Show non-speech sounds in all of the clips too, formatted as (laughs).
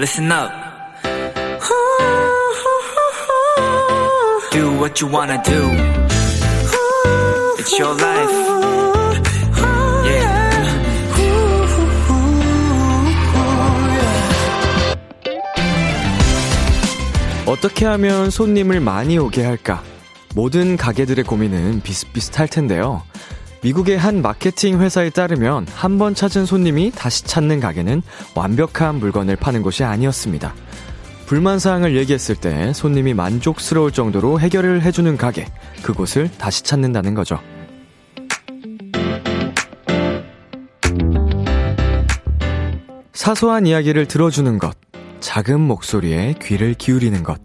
listen up. Do what you wanna do. It's your life. Yeah. 어떻게 하면 손님을 많이 오게 할까? 모든 가게들의 고민은 비슷비슷할 텐데요. 미국의 한 마케팅 회사에 따르면 한 번 찾은 손님이 다시 찾는 가게는 완벽한 물건을 파는 곳이 아니었습니다. 불만사항을 얘기했을 때 손님이 만족스러울 정도로 해결을 해주는 가게, 그곳을 다시 찾는다는 거죠. 사소한 이야기를 들어주는 것, 작은 목소리에 귀를 기울이는 것,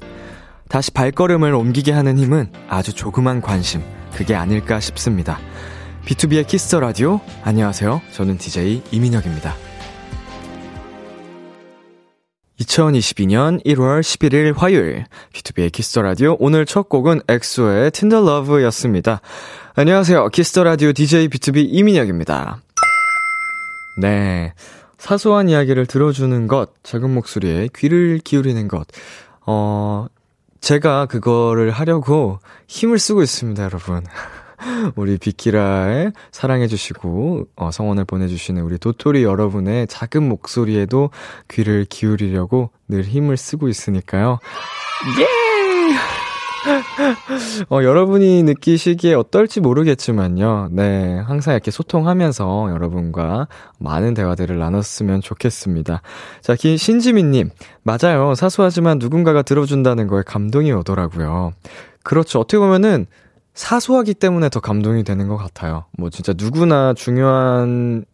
다시 발걸음을 옮기게 하는 힘은 아주 조그만 관심, 그게 아닐까 싶습니다. B2B의 키스터 라디오. 안녕하세요. 저는 DJ 이민혁입니다. 2022년 1월 11일 화요일 B2B의 키스터 라디오 오늘 첫 곡은 EXO의 Tender Love였습니다. 안녕하세요. 키스터 라디오 DJ B2B 이민혁입니다. 네. 사소한 이야기를 들어주는 것, 작은 목소리에 귀를 기울이는 것. 어, 제가 그거를 하려고 힘을 쓰고 있습니다, 여러분. (laughs) (laughs) 우리 비키라에 사랑해주시고, 어, 성원을 보내주시는 우리 도토리 여러분의 작은 목소리에도 귀를 기울이려고 늘 힘을 쓰고 있으니까요. 예! (laughs) 어, 여러분이 느끼시기에 어떨지 모르겠지만요. 네. 항상 이렇게 소통하면서 여러분과 많은 대화들을 나눴으면 좋겠습니다. 자, 기, 신지민님. 맞아요. 사소하지만 누군가가 들어준다는 거에 감동이 오더라고요. 그렇죠. 어떻게 보면은 사소하기 때문에 더 감동이 되는 것 같아요. 뭐 진짜 누구나 중요한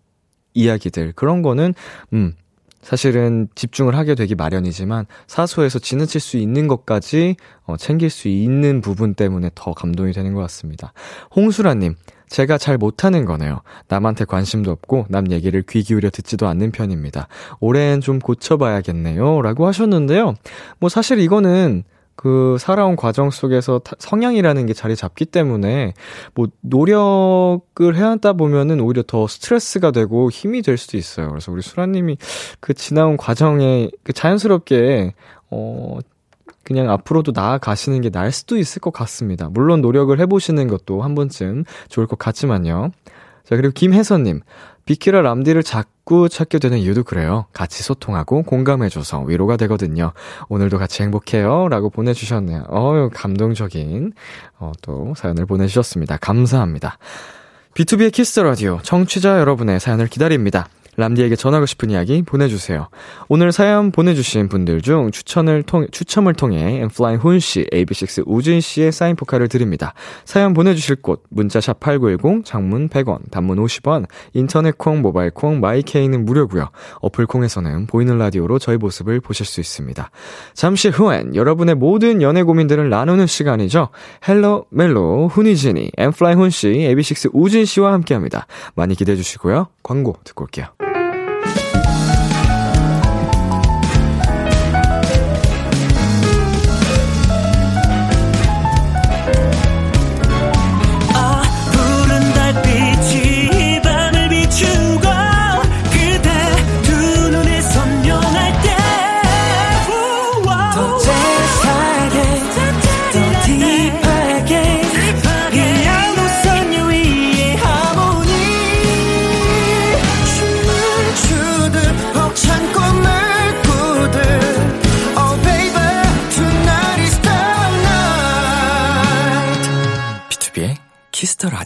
이야기들, 그런 거는, 음, 사실은 집중을 하게 되기 마련이지만 사소해서 지나칠 수 있는 것까지 어, 챙길 수 있는 부분 때문에 더 감동이 되는 것 같습니다. 홍수라님, 제가 잘 못하는 거네요. 남한테 관심도 없고 남 얘기를 귀 기울여 듣지도 않는 편입니다. 올해는 좀 고쳐봐야겠네요. 라고 하셨는데요. 뭐 사실 이거는 그 살아온 과정 속에서 성향이라는 게 자리 잡기 때문에 뭐 노력을 해왔다 보면은 오히려 더 스트레스가 되고 힘이 될 수도 있어요. 그래서 우리 수라님이 그 지나온 과정에 그 자연스럽게 어 그냥 앞으로도 나아가시는 게 나을 수도 있을 것 같습니다. 물론 노력을 해보시는 것도 한 번쯤 좋을 것 같지만요. 자, 그리고 김혜선님. 비키라 람디를 자꾸 찾게 되는 이유도 그래요. 같이 소통하고 공감해줘서 위로가 되거든요. 오늘도 같이 행복해요. 라고 보내주셨네요. 어유 감동적인, 어, 또 사연을 보내주셨습니다. 감사합니다. B2B의 키스 라디오 청취자 여러분의 사연을 기다립니다. 람디에게 전하고 싶은 이야기 보내주세요. 오늘 사연 보내주신 분들 중 추천을 통, 추첨을 통해 N.Flying 훈씨, AB6IX 우진씨의 사인 포카를 드립니다. 사연 보내주실 곳, 문자 샵 8910, 장문 100원, 단문 50원, 인터넷 콩, 모바일 콩, my K는 무료고요 어플 콩에서는 보이는 라디오로 저희 모습을 보실 수 있습니다. 잠시 후엔 여러분의 모든 연애 고민들을 나누는 시간이죠. Hello 멜로 훈이진이, N.Flying 훈씨, AB6IX 우진씨와 함께합니다. 많이 기대해주시고요. 광고 듣고 올게요. Thank you.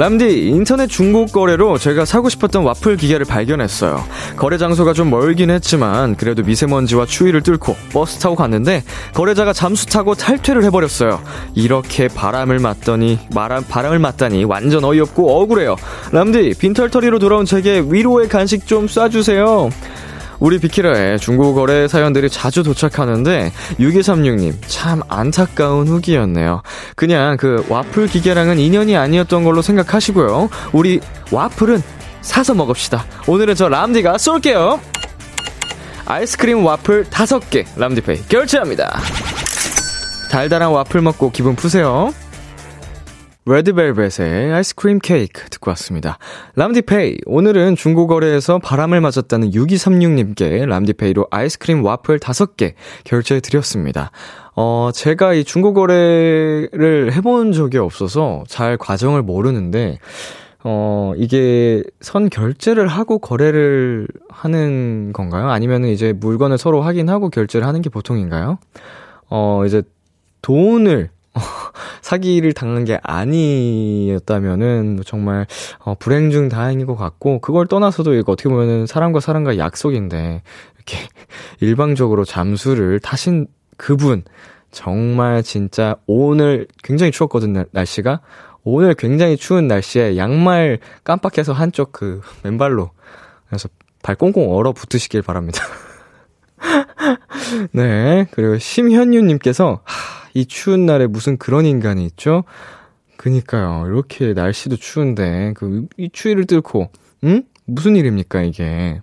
람디, 인터넷 중고 거래로 제가 사고 싶었던 와플 기계를 발견했어요. 거래 장소가 좀 멀긴 했지만, 그래도 미세먼지와 추위를 뚫고 버스 타고 갔는데, 거래자가 잠수 타고 탈퇴를 해버렸어요. 이렇게 바람을 맞더니, 바람, 바람을 맞다니 완전 어이없고 억울해요. 람디, 빈털터리로 돌아온 제게 위로의 간식 좀 쏴주세요. 우리 비키라에 중고 거래 사연들이 자주 도착하는데 6236님 참 안타까운 후기였네요. 그냥 그 와플 기계랑은 인연이 아니었던 걸로 생각하시고요. 우리 와플은 사서 먹읍시다. 오늘은 저 람디가 쏠게요. 아이스크림 와플 5개 람디페이 결제합니다. 달달한 와플 먹고 기분 푸세요. 레드벨벳의 아이스크림 케이크 듣고 왔습니다. 람디페이. 오늘은 중고거래에서 바람을 맞았다는 6236님께 람디페이로 아이스크림 와플 5개 결제해 드렸습니다. 어, 제가 이 중고거래를 해본 적이 없어서 잘 과정을 모르는데, 어, 이게 선 결제를 하고 거래를 하는 건가요? 아니면 이제 물건을 서로 확인하고 결제를 하는 게 보통인가요? 어, 이제 돈을 (laughs) 사기를 당한 게 아니었다면은 정말 어, 불행 중 다행인 것 같고 그걸 떠나서도 이거 어떻게 보면은 사람과 사람과 약속인데 이렇게 (laughs) 일방적으로 잠수를 타신 그분 정말 진짜 오늘 굉장히 추웠거든요 날씨가 오늘 굉장히 추운 날씨에 양말 깜빡해서 한쪽 그 맨발로 그래서 발 꽁꽁 얼어 붙으시길 바랍니다. (laughs) 네. 그리고 심현유님께서, 하, 이 추운 날에 무슨 그런 인간이 있죠? 그니까요. 이렇게 날씨도 추운데, 그, 이 추위를 뚫고, 응? 무슨 일입니까, 이게.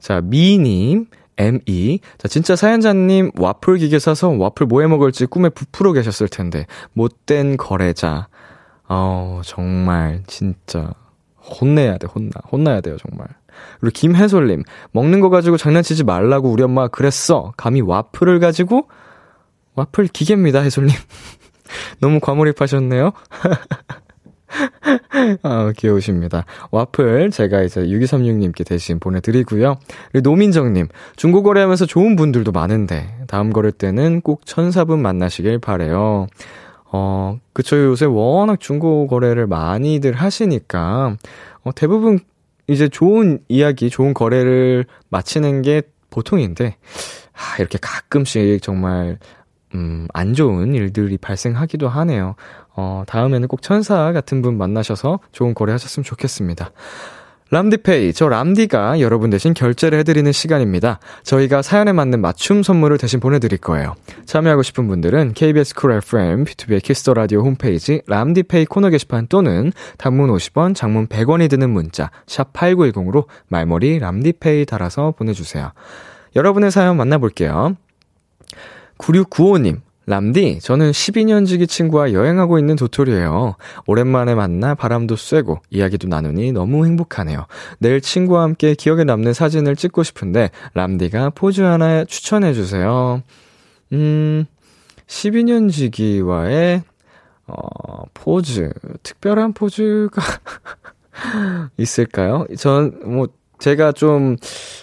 자, 미님, ME. 자, 진짜 사연자님 와플 기계 사서 와플 뭐 해 먹을지 꿈에 부풀어 계셨을 텐데, 못된 거래자. 어, 정말, 진짜. 혼내야 돼, 혼나. 혼나야 돼요, 정말. 그리고 김혜솔님, 먹는 거 가지고 장난치지 말라고 우리 엄마가 그랬어. 감히 와플을 가지고? 와플 기계입니다, 해솔님. (laughs) 너무 과몰입하셨네요. (laughs) 아, 귀여우십니다. 와플 제가 이제 6236님께 대신 보내드리고요. 그리고 노민정님, 중고 거래하면서 좋은 분들도 많은데 다음 거래 때는 꼭 천사분 만나시길 바래요. 어, 그쵸. 요새 워낙 중고 거래를 많이들 하시니까 어, 대부분 이제 좋은 이야기, 좋은 거래를 마치는 게 보통인데, 아, 이렇게 가끔씩 정말, 음, 안 좋은 일들이 발생하기도 하네요. 어, 다음에는 꼭 천사 같은 분 만나셔서 좋은 거래 하셨으면 좋겠습니다. 람디페이, 저 람디가 여러분 대신 결제를 해드리는 시간입니다. 저희가 사연에 맞는 맞춤 선물을 대신 보내드릴 거예요. 참여하고 싶은 분들은 KBS 쿨 FM, B2B의 키스터 라디오 홈페이지 람디페이 코너 게시판 또는 단문 50원, 장문 100원이 드는 문자 샵 #8910으로 말머리 람디페이 달아서 보내주세요. 여러분의 사연 만나볼게요. 9695님, 람디, 저는 12년 지기 친구와 여행하고 있는 도토리예요. 오랜만에 만나 바람도 쐬고 이야기도 나누니 너무 행복하네요. 내일 친구와 함께 기억에 남는 사진을 찍고 싶은데 람디가 포즈 하나 추천해 주세요. 음, 12년 지기와의 어, 포즈, 특별한 포즈가 (laughs) 있을까요? 전, 뭐, 제가 좀,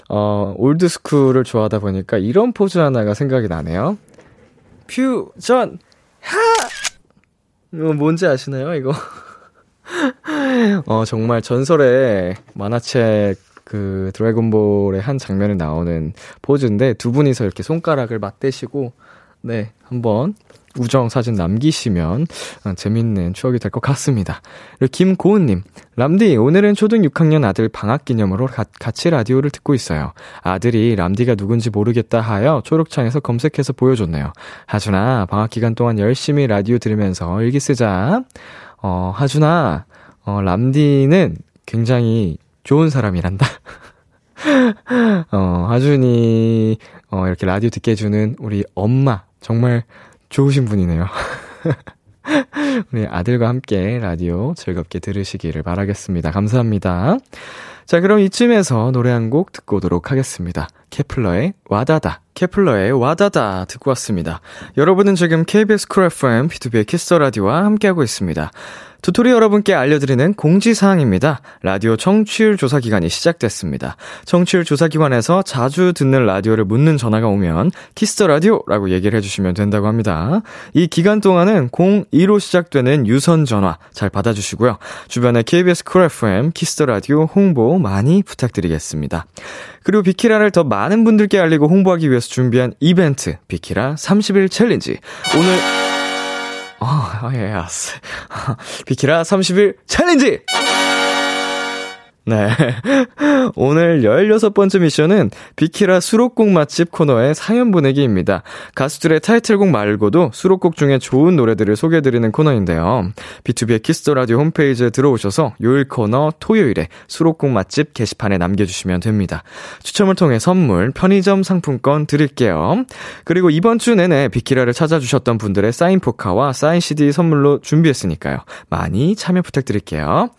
어, 올드스쿨을 좋아하다 보니까 이런 포즈 하나가 생각이 나네요. 퓨전. 하! 이거 뭔지 아시나요 이거? (laughs) 어 정말 전설의 만화책 그 드래곤볼의 한 장면에 나오는 포즈인데 두 분이서 이렇게 손가락을 맞대시고 네 한번 우정 사진 남기시면 어, 재밌는 추억이 될 것 같습니다. 김고은님, 람디, 오늘은 초등 6학년 아들 방학 기념으로 가, 같이 라디오를 듣고 있어요. 아들이 람디가 누군지 모르겠다 하여 초록창에서 검색해서 보여줬네요. 하준아, 방학 기간 동안 열심히 라디오 들으면서 일기 쓰자. 어, 하준아, 어, 람디는 굉장히 좋은 사람이란다. (laughs) 어, 하준이, 어, 이렇게 라디오 듣게 해주는 우리 엄마, 정말 좋으신 분이네요. (laughs) 우리 아들과 함께 라디오 즐겁게 들으시기를 바라겠습니다. 감사합니다. 자, 그럼 이쯤에서 노래 한 곡 듣고 오도록 하겠습니다. Kep1er의 WA DA DA. Kep1er의 WA DA DA 듣고 왔습니다. 여러분은 지금 KBS 쿨 FM, B2B의 키스 라디오와 함께하고 있습니다. 도토리 여러분께 알려드리는 공지사항입니다. 라디오 청취율 조사 기간이 시작됐습니다. 청취율 조사 기관에서 자주 듣는 라디오를 묻는 전화가 오면 Kiss the Radio라고 얘기를 해주시면 된다고 합니다. 이 기간 동안은 02로 시작되는 유선 전화 잘 받아주시고요. 주변에 KBS Cool FM Kiss the Radio 홍보 많이 부탁드리겠습니다. 그리고 비키라를 더 많은 분들께 알리고 홍보하기 위해서 준비한 이벤트 비키라 30일 챌린지 오늘 어, 예, 알았어. (laughs) 비키라 30일 챌린지! 네. (laughs) 오늘 16번째 미션은 비키라 수록곡 맛집 코너의 사연 보내기입니다. 가수들의 타이틀곡 말고도 수록곡 중에 좋은 노래들을 소개해드리는 코너인데요. B2B의 키스터 라디오 홈페이지에 들어오셔서 요일 코너 토요일에 수록곡 맛집 게시판에 남겨주시면 됩니다. 추첨을 통해 선물, 편의점 상품권 드릴게요. 그리고 이번 주 내내 비키라를 찾아주셨던 분들의 사인 포카와 사인 CD 선물로 준비했으니까요. 많이 참여 부탁드릴게요.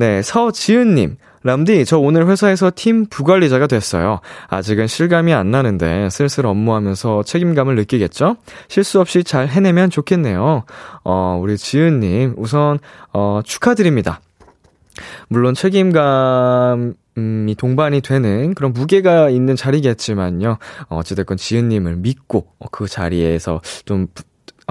네, 서지은님. 람디, 저 오늘 회사에서 팀 부관리자가 됐어요. 아직은 실감이 안 나는데 슬슬 업무하면서 책임감을 느끼겠죠? 실수 없이 잘 해내면 좋겠네요. 어, 우리 지은님, 우선, 어, 축하드립니다. 물론 책임감, 이 동반이 되는 그런 무게가 있는 자리겠지만요. 어찌됐건 지은님을 믿고 어, 그 자리에서 좀,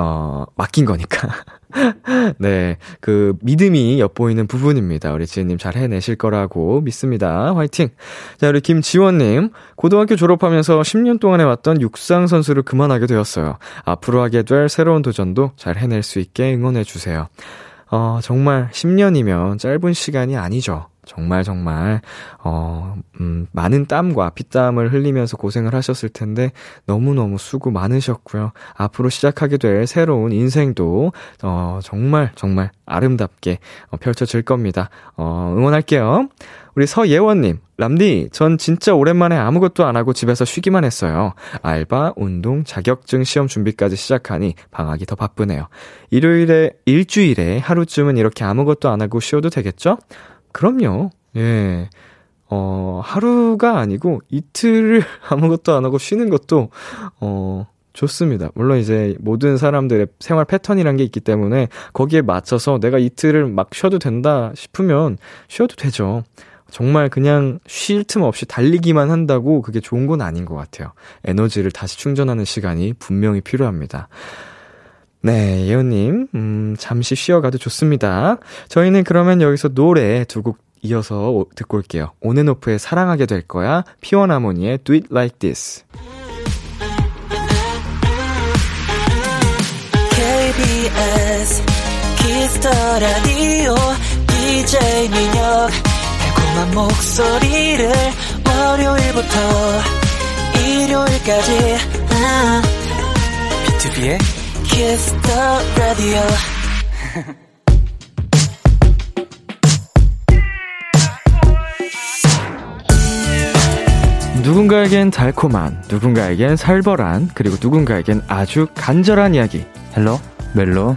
어, 맡긴 거니까. (laughs) 네, 그 믿음이 엿보이는 부분입니다. 우리 지은님 잘 해내실 거라고 믿습니다. 화이팅! 자, 우리 김지원님, 고등학교 졸업하면서 10년 동안 해왔던 육상 선수를 그만하게 되었어요. 앞으로 하게 될 새로운 도전도 잘 해낼 수 있게 응원해주세요. 어, 정말 10년이면 짧은 시간이 아니죠. 정말 정말 어 음, 많은 땀과 피땀을 흘리면서 고생을 하셨을 텐데 너무너무 수고 많으셨고요. 앞으로 시작하게 될 새로운 인생도 어 정말 정말 아름답게 어, 펼쳐질 겁니다. 어 응원할게요. 우리 서예원님, 람디, 전 진짜 오랜만에 아무것도 안 하고 집에서 쉬기만 했어요. 알바, 운동, 자격증 시험 준비까지 시작하니 방학이 더 바쁘네요. 일요일에, 일주일에 하루쯤은 이렇게 아무것도 안 하고 쉬어도 되겠죠? 그럼요. 예. 어, 하루가 아니고 이틀을 (laughs) 아무것도 안 하고 쉬는 것도, 어, 좋습니다. 물론 이제 모든 사람들의 생활 패턴이란 게 있기 때문에 거기에 맞춰서 내가 이틀을 막 쉬어도 된다 싶으면 쉬어도 되죠. 정말 그냥 쉴 틈 없이 달리기만 한다고 그게 좋은 건 아닌 것 같아요. 에너지를 다시 충전하는 시간이 분명히 필요합니다. 네, 예원님, 음, 잠시 쉬어가도 좋습니다. 저희는 그러면 여기서 노래 두 곡 이어서 듣고 올게요. ONF의 사랑하게 될 거야, P1Harmony의 Do It Like This. KBS Kiss the Radio DJ 민혁 달콤한 목소리를 월요일부터 일요일까지 아, BTOB의 Kiss the Radio 누군가에겐 달콤한, 누군가에겐 살벌한, 그리고 누군가에겐 아주 간절한 이야기. Hello 멜로.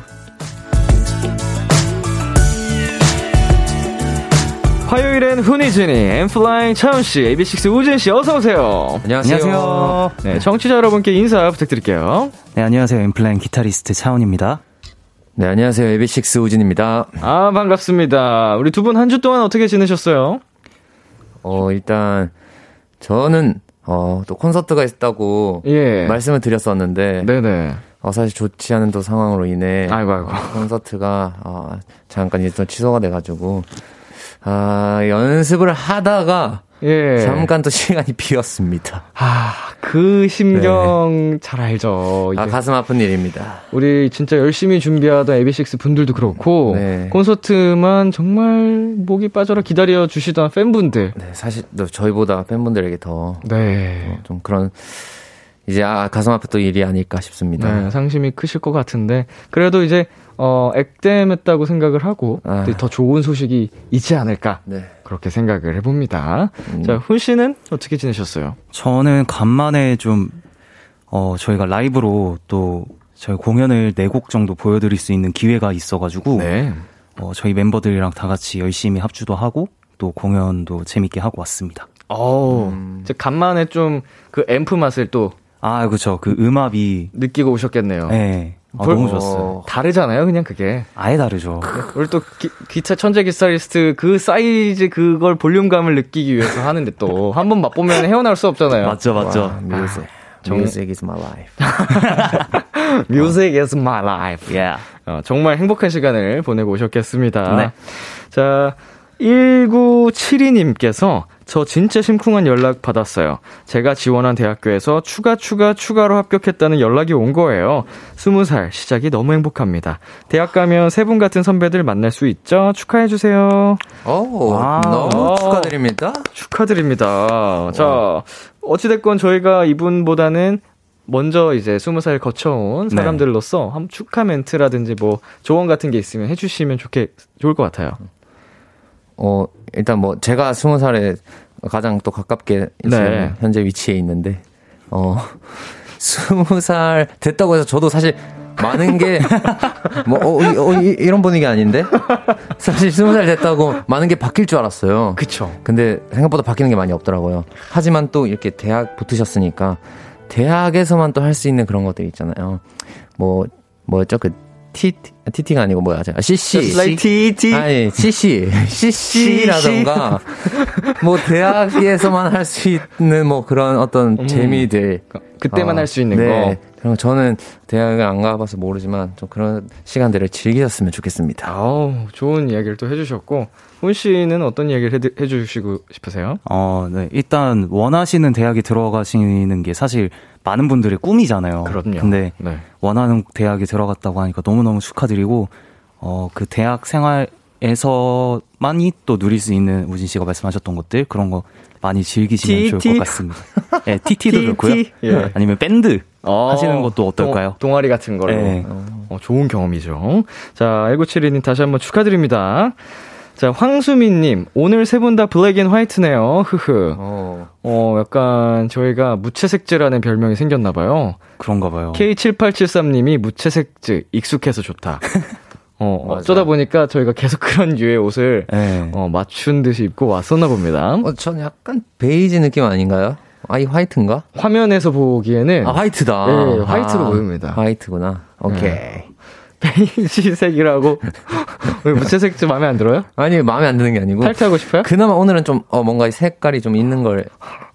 화요일엔 훈이진이, N.Flying 차훈씨, AB6IX 우진씨, 어서오세요. 안녕하세요. 네, 청취자 여러분께 인사 부탁드릴게요. 네, 안녕하세요. 엠플라잉 기타리스트 차원입니다. 네, 안녕하세요. 에비식스 우진입니다. 아, 반갑습니다. 우리 두 분 한 주 동안 어떻게 지내셨어요? 어, 일단, 저는, 어, 또 콘서트가 있다고 예. 말씀을 드렸었는데, 네네. 어, 사실 좋지 않은 또 상황으로 인해, 아이고, 아이고. 어, 콘서트가, 어, 잠깐 이제 또 취소가 돼가지고, 아, 연습을 하다가, 예. 잠깐 또 시간이 비었습니다. 아, 그 심경 잘 알죠. 아, 가슴 아픈 일입니다. 우리 진짜 열심히 준비하던 AB6 분들도 그렇고 네. 콘서트만 정말 목이 빠져라 기다려 주시던 팬분들. 네, 사실 또 저희보다 팬분들에게 더, 네. 좀 그런, 이제, 아, 가슴 아픈 또 일이 아닐까 싶습니다. 네, 상심이 크실 것 같은데 그래도 이제 어 액땜했다고 생각을 하고 아. 더 좋은 소식이 있지 않을까 네. 그렇게 생각을 해봅니다. 음. 자, 훈 씨는 어떻게 지내셨어요? 저는 간만에 좀, 어, 저희가 라이브로 또 저희 공연을 네 곡 정도 보여드릴 수 있는 기회가 있어가지고, 네. 어, 저희 멤버들이랑 다 같이 열심히 합주도 하고, 또 공연도 재밌게 하고 왔습니다. 어우, 음. 간만에 좀 그 앰프 맛을 또 아, 그쵸. 그 음압이, 느끼고 오셨겠네요. 네. 아, 벌- 너무 좋았어요. 다르잖아요, 그냥 그게. 아예 다르죠. 우리 또 기, 차 천재 기타리스트 그 사이즈 그걸 볼륨감을 느끼기 위해서 하는데 또 한 번 맛보면 헤어나올 수 없잖아요. 맞죠, 맞죠. 와, music. 정- Music is my life. (laughs) Music is my life. Yeah. 어, 정말 행복한 시간을 보내고 오셨겠습니다. 네. 자, 1972님께서 저 진짜 심쿵한 연락 받았어요. 제가 지원한 대학교에서 추가 추가 추가로 합격했다는 연락이 온 거예요. 스무 살 시작이 너무 행복합니다. 대학 가면 세 분 같은 선배들 만날 수 있죠? 축하해 주세요. 오, wow. 너무 축하드립니다. 축하드립니다. 자, 어찌 됐건 저희가 이분보다는 먼저 이제 스무 살 거쳐온 네. 사람들로서 한 축하 멘트라든지 뭐 조언 같은 게 있으면 해주시면 좋게 좋을 것 같아요. 어, 일단 뭐 제가 스무 살에 가장 또 가깝게 네. 현재 위치에 있는데 어 (laughs) 스무 살 됐다고 해서 저도 사실 많은 게 (laughs) 뭐 어, 이- 어, 이- 이런 분위기 아닌데 사실 스무 살 됐다고 많은 게 바뀔 줄 알았어요. 그쵸. 근데 생각보다 바뀌는 게 많이 없더라고요. 하지만 또 이렇게 대학 붙으셨으니까 대학에서만 또 할 수 있는 그런 것들 있잖아요. 뭐 뭐였죠 그 T TT가 아니고 뭐야? 아, CC. TT. 아니, CC. CC라던가, 뭐, 대학에서만 할 수 있는 뭐 그런 어떤 음. 재미들. 그때만 어, 할수 있는 네. 거. 그럼 저는 대학을 안 가봐서 모르지만 좀 그런 시간들을 즐기셨으면 좋겠습니다. 아우, 좋은 이야기를 또 해주셨고, 훈 씨는 어떤 이야기를 해, 해주시고 싶으세요? 어, 네. 일단 원하시는 대학에 들어가시는 게 사실 많은 분들의 꿈이잖아요. 그럼요. 근데 네. 원하는 대학에 들어갔다고 하니까 너무너무 축하드리고 어, 그 대학 생활 에서만이 또 누릴 수 있는 우진 씨가 말씀하셨던 것들 그런 거 많이 즐기시면 좋을? 것 같습니다. 네, TT도 TT? 좋고요. 예. 아니면 밴드 어, 하시는 것도 어떨까요? 동, 동아리 같은 걸로. 네. 어, 좋은 경험이죠. 자, 1972님 다시 한번 축하드립니다. 자, 황수민님, 오늘 세 분 다 black and white네요. 흐흐. 어. 어, 약간 저희가 무채색즈라는 별명이 생겼나봐요. 그런가 봐요. K7873님이 무채색즈, 익숙해서 좋다. (laughs) 어, 맞아. 어쩌다 보니까 저희가 계속 (laughs) 그런 류의 옷을 네. 어, 맞춘 듯이 입고 왔었나 봅니다. 어, 전 약간 베이지 느낌 아닌가요? 아, 이 화이트인가? 화면에서 보기에는 아, 화이트다. 네, 화이트로 아, 보입니다. 화이트구나. 오케이. 네. (laughs) 베이지색이라고 (laughs) 왜 무채색즈 마음에 안 들어요? 아니, 마음에 안 드는 게 아니고. 탈퇴하고 싶어요? 그나마 오늘은 좀, 어, 뭔가 이 색깔이 좀 있는 걸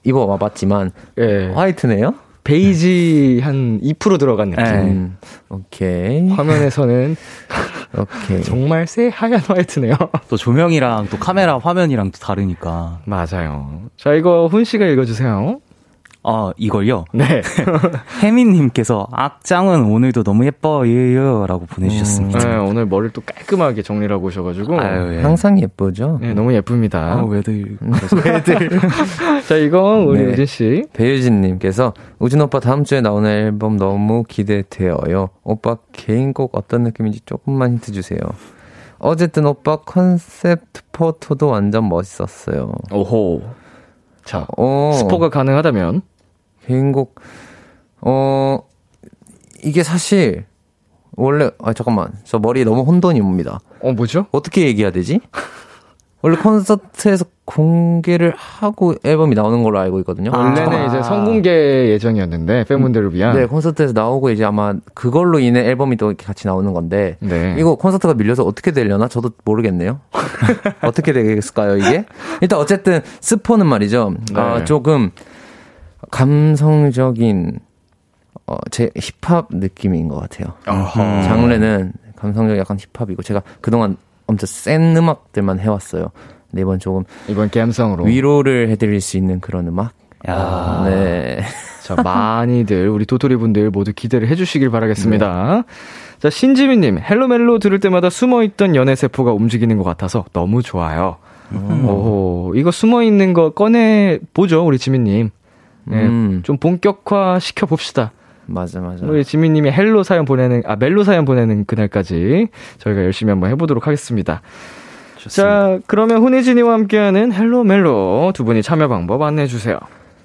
입어와봤지만, 예. 화이트네요? 베이지 한 2% 들어간 느낌. 네. 음, 오케이. 화면에서는 (laughs) 오케이. 정말 새하얀 화이트네요. 또 조명이랑 또 카메라 화면이랑 또 다르니까. 맞아요. 자, 이거 훈 씨가 읽어 주세요. 아, 이걸요? 네. (laughs) 혜민님께서 악장은 오늘도 너무 예뻐요. 라고 보내주셨습니다. 네, 오늘 머리를 또 깔끔하게 정리를 하고 오셔가지고. 아유, 예. 항상 예쁘죠? 네, 너무 예쁩니다. 아, (laughs) 왜들. 자, 이건 우리 네. 우진 씨. 배유진님께서 우진 오빠 다음 주에 나오는 앨범 너무 기대돼요. 오빠 개인곡 어떤 느낌인지 조금만 힌트 주세요. 어쨌든 오빠 concept photo도 완전 멋있었어요. 오호. 자, 어, 스포가 가능하다면. 개인곡 어 이게 사실 원래 아 잠깐만 저 머리 너무 혼돈이 옵니다. 어, 뭐죠? 어떻게 얘기해야 되지? 원래 콘서트에서 공개를 하고 앨범이 나오는 걸로 알고 있거든요. 원래는 아. 이제 성공개 예정이었는데, 팬분들을 위한. 네, 콘서트에서 나오고 이제 아마 그걸로 인해 앨범이 또 이렇게 같이 나오는 건데 네. 이거 콘서트가 밀려서 어떻게 되려나 저도 모르겠네요. (laughs) 어떻게 되겠을까요 이게? 일단 어쨌든 스포는 말이죠. 네. 아, 조금 감성적인 어, 제 힙합 느낌인 것 같아요. 어허. 장르는 감성적 약간 힙합이고 제가 그동안 엄청 센 음악들만 해왔어요. 근데 이번 조금 이번 감성으로. 위로를 해드릴 수 있는 그런 음악. 야. 네. (laughs) 자, 많이들, 우리 도토리 분들 모두 기대를 해주시길 바라겠습니다. 자, 신지민님, 헬로멜로 들을 때마다 숨어있던 연애 세포가 움직이는 것 같아서 너무 좋아요. 오, 이거 숨어 있는 거 꺼내 보죠, 우리 지민님. 네, 음. 좀 본격화 시켜 봅시다. 맞아 맞아. 우리 지민님이 헬로 사연 보내는, 아, 멜로 사연 보내는 그날까지 저희가 열심히 한번 해보도록 하겠습니다. 자, 그러면 훈이진이와 함께하는 헬로 멜로 두 분이 참여 방법 안내해 주세요.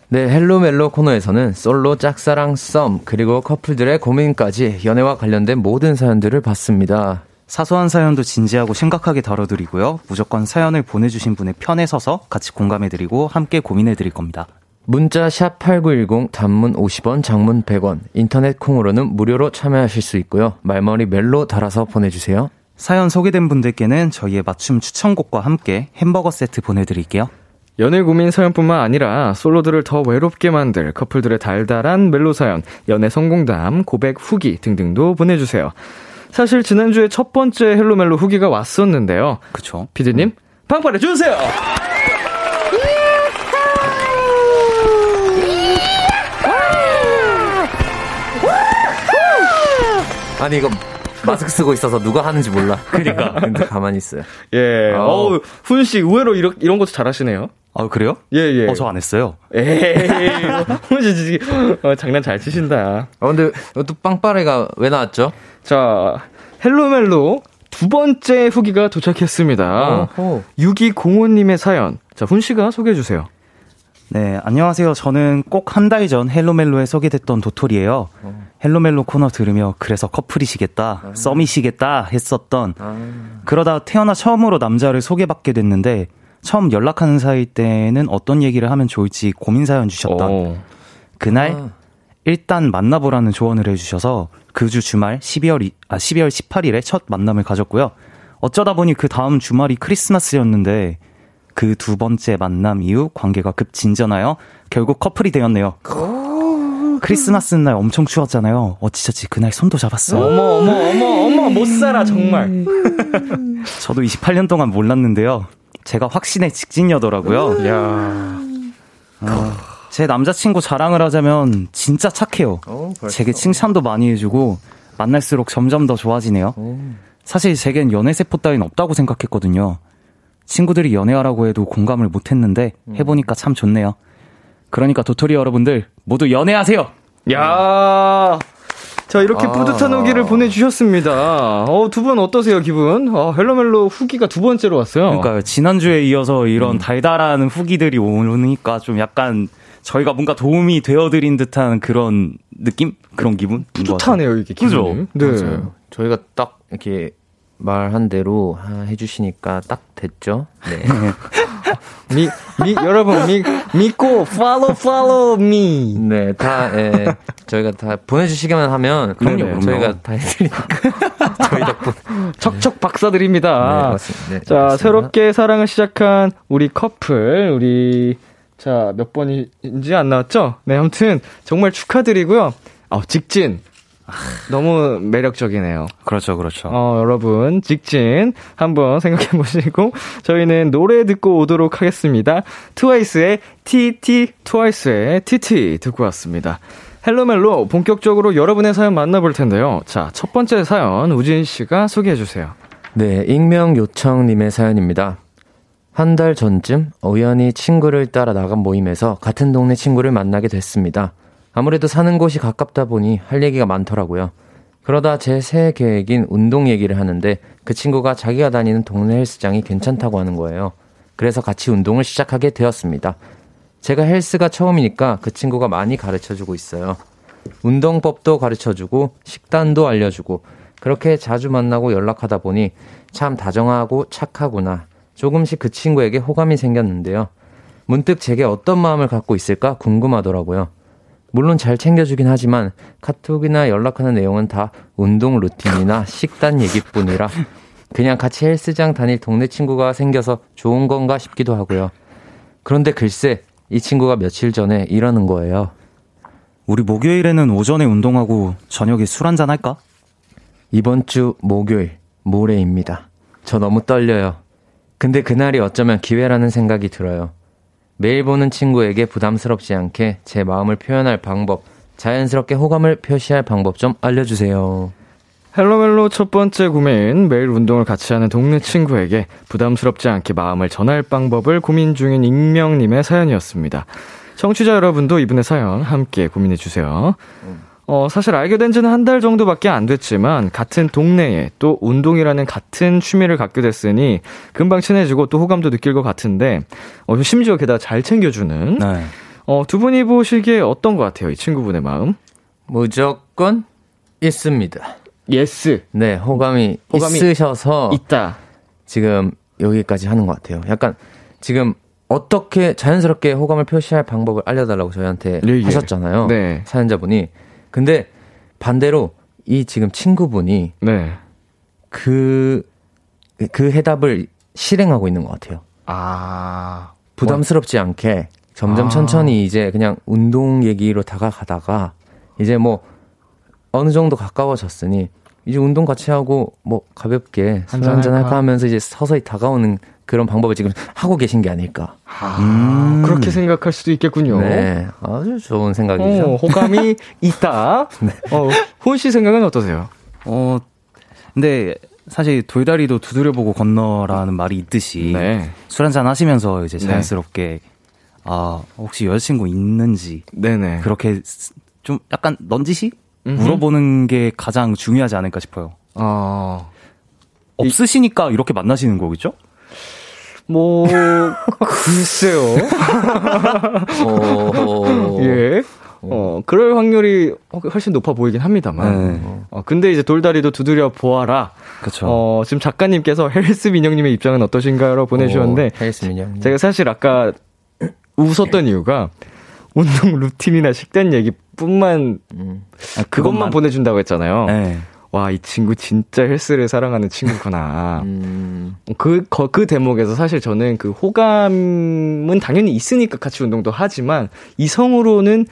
네, 헬로멜로 코너에서는 솔로 짝사랑 썸 그리고 커플들의 고민까지 연애와 관련된 모든 사연들을 받습니다. 사소한 사연도 진지하고 심각하게 다뤄드리고요. 무조건 사연을 보내주신 분의 편에 서서 같이 공감해드리고 함께 고민해드릴 겁니다. 문자 샵 #8910 단문 50원, 장문 100원, 인터넷 콩으로는 무료로 참여하실 수 있고요. 말머리 멜로 달아서 보내주세요. 사연 소개된 분들께는 저희의 맞춤 추천곡과 함께 햄버거 세트 보내드릴게요. 연애 고민 사연뿐만 아니라 솔로들을 더 외롭게 만들 커플들의 달달한 멜로 사연, 연애 성공담, 고백 후기 등등도 보내주세요. 사실 지난주에 첫 번째 헬로멜로 후기가 왔었는데요. 그쵸? 피디님, 방팔해 주세요! 아니 이거 마스크 쓰고 있어서 누가 하는지 몰라. 그러니까 근데 가만히 있어요. 예. 어. 어우, 훈 씨 의외로 이런 이런 것도 잘하시네요. 아, 그래요? 예, 예. 어, 저 안 했어요. 에이, 훈씨 지금 어, 장난 잘 치신다. 어 근데 이것도 빵빠레가 왜 나왔죠? 자, 헬로멜로 두 번째 후기가 도착했습니다. 어허. 6205님의 사연. 자, 훈 씨가 소개해 주세요. 네, 안녕하세요. 저는 꼭 한 달 전 헬로멜로에 소개됐던 도토리예요. 헬로멜로 코너 들으며 그래서 커플이시겠다, 썸이시겠다 했었던 그러다 태어나 처음으로 남자를 소개받게 됐는데 처음 연락하는 사이 때는 어떤 얘기를 하면 좋을지 고민 사연 주셨던 어. 그날 아. 일단 만나보라는 조언을 해주셔서 그 주 주말 12월 이- 아 12월 18일에 첫 만남을 가졌고요. 어쩌다 보니 그 다음 주말이 크리스마스였는데 그 두 번째 만남 이후 관계가 급 진전하여 결국 커플이 되었네요. 크리스마스 날 엄청 추웠잖아요. 어찌저찌 그날 손도 잡았어요. 어머, 어머, 어머, 어머, 못 살아, 정말. (laughs) 저도 28년 동안 몰랐는데요. 제가 확신의 직진녀더라고요. 야제 남자친구 자랑을 하자면 진짜 착해요. 어, 벌써. 제게 칭찬도 많이 해주고 만날수록 점점 더 좋아지네요. 사실 제겐 연애 세포 따윈 없다고 생각했거든요. 친구들이 연애하라고 해도 공감을 못했는데 해보니까 참 좋네요. 그러니까 도토리 여러분들 모두 연애하세요. 야 자, 이렇게 아. 뿌듯한 후기를 보내주셨습니다. 어, 두 분 어떠세요, 기분? 어, 헬로멜로 후기가 두 번째로 왔어요. 그러니까 지난주에 이어서 이런 달달한 후기들이 오니까 좀 약간 저희가 뭔가 도움이 되어드린 듯한 그런 느낌? 그런 기분? 뿌듯하네요, 이게 그죠? 기분이. 네. 맞아요. 저희가 딱 이렇게 말한 대로 아, 해주시니까 딱 됐죠. 네. (laughs) 미, 미, 여러분, 미, 믿고, follow, follow me. 네, 다, 예, 저희가 다 보내주시기만 하면, 그럼요, 그럼요, 그럼요. 저희가 다 해드리니까. (laughs) 저희 덕분. 척척 박사드립니다. 네, 맞습니다. 네, 자, 맞습니다. 새롭게 사랑을 시작한 우리 커플, 우리, 자, 몇 번인지 안 나왔죠? 네, 아무튼, 정말 축하드리고요. 어, 직진. 너무 매력적이네요. 그렇죠, 그렇죠. 어, 여러분, 직진 한번 생각해 보시고, 저희는 노래 듣고 오도록 하겠습니다. 트와이스의 TT, 트와이스의 TT 듣고 왔습니다. 헬로멜로 본격적으로 여러분의 사연 만나볼 텐데요. 자, 첫 번째 사연, 우진 씨가 소개해 주세요. 네, 익명 요청님의 사연입니다. 한 달 전쯤 우연히 친구를 따라 나간 모임에서 같은 동네 친구를 만나게 됐습니다. 아무래도 사는 곳이 가깝다 보니 할 얘기가 많더라고요. 그러다 제 새해 계획인 운동 얘기를 하는데 그 친구가 자기가 다니는 동네 헬스장이 괜찮다고 하는 거예요. 그래서 같이 운동을 시작하게 되었습니다. 제가 헬스가 처음이니까 그 친구가 많이 가르쳐 주고 있어요. 운동법도 가르쳐 주고 식단도 알려주고 그렇게 자주 만나고 연락하다 보니 참 다정하고 착하구나. 조금씩 그 친구에게 호감이 생겼는데요. 문득 제게 어떤 마음을 갖고 있을까 궁금하더라고요. 물론 잘 챙겨주긴 하지만 카톡이나 연락하는 내용은 다 운동 루틴이나 (laughs) 식단 얘기뿐이라 그냥 같이 헬스장 다닐 동네 친구가 생겨서 좋은 건가 싶기도 하고요. 그런데 글쎄 이 친구가 며칠 전에 이러는 거예요. 우리 목요일에는 오전에 운동하고 저녁에 술 한잔 할까? 이번 주 목요일 모레입니다. 저 너무 떨려요. 근데 그날이 어쩌면 기회라는 생각이 들어요. 매일 보는 친구에게 부담스럽지 않게 제 마음을 표현할 방법, 자연스럽게 호감을 표시할 방법 좀 알려주세요. 헬로멜로 첫 번째 구매인 매일 운동을 같이 하는 동네 친구에게 부담스럽지 않게 마음을 전할 방법을 고민 중인 익명님의 사연이었습니다. 청취자 여러분도 이분의 사연 함께 고민해 주세요. 어, 사실 알게 된 지는 한 달 정도밖에 안 됐지만 같은 동네에 또 운동이라는 같은 취미를 갖게 됐으니 금방 친해지고 또 호감도 느낄 것 같은데 어, 심지어 게다가 잘 챙겨주는 네. 어, 두 분이 보시기에 어떤 것 같아요? 이 친구분의 마음? 무조건 있습니다. yes 네, 호감이, 호감이 있으셔서 있다. 지금 여기까지 하는 것 같아요. 약간 지금 어떻게 자연스럽게 호감을 표시할 방법을 알려달라고 저희한테 예, 예. 하셨잖아요. 네. 사연자분이. 근데 반대로 이 지금 친구분이 네. 그, 그 해답을 실행하고 있는 것 같아요. 아 부담스럽지 않게 점점 아. 천천히 이제 그냥 운동 얘기로 다가가다가 이제 뭐 어느 정도 가까워졌으니 이제 운동 같이 하고 뭐 가볍게 술 한잔? 할까 하면서 이제 서서히 다가오는 그런 방법을 지금 하고 계신 게 아닐까. 아, 그렇게 생각할 수도 있겠군요. 네, 아주 좋은 생각이죠. 어, 호감이 (laughs) 있다. 어, 호은 씨 생각은 어떠세요? 어, 근데 사실 돌다리도 두드려보고 건너라는 말이 있듯이 네. 술 한잔 하시면서 이제 네. 자연스럽게 아 혹시 여자친구 있는지 네네. 그렇게 스- 좀 약간 넌지시 음흠. 물어보는 게 가장 중요하지 않을까 싶어요. 어, 없으시니까 이렇게 만나시는 거겠죠? 뭐, (laughs) 글쎄요. 어, (laughs) 예. 어, 그럴 확률이 훨씬 높아 보이긴 합니다만. 네. 어, 근데 이제 돌다리도 두드려 보아라. 그렇죠. 어, 지금 작가님께서 헬스 민영님의 입장은 어떠신가요?로 보내주셨는데, 헬스 민영. 제가 사실 아까 웃었던 이유가 운동 루틴이나 식단 얘기뿐만 음. 아, 그것만 보내준다고 했잖아요. 네. 와, 이 친구 진짜 헬스를 사랑하는 친구구나. (laughs) 음. 그, 거- 그 대목에서 사실 저는 그 호감은 당연히 있으니까 같이 운동도 하지만 이성으로는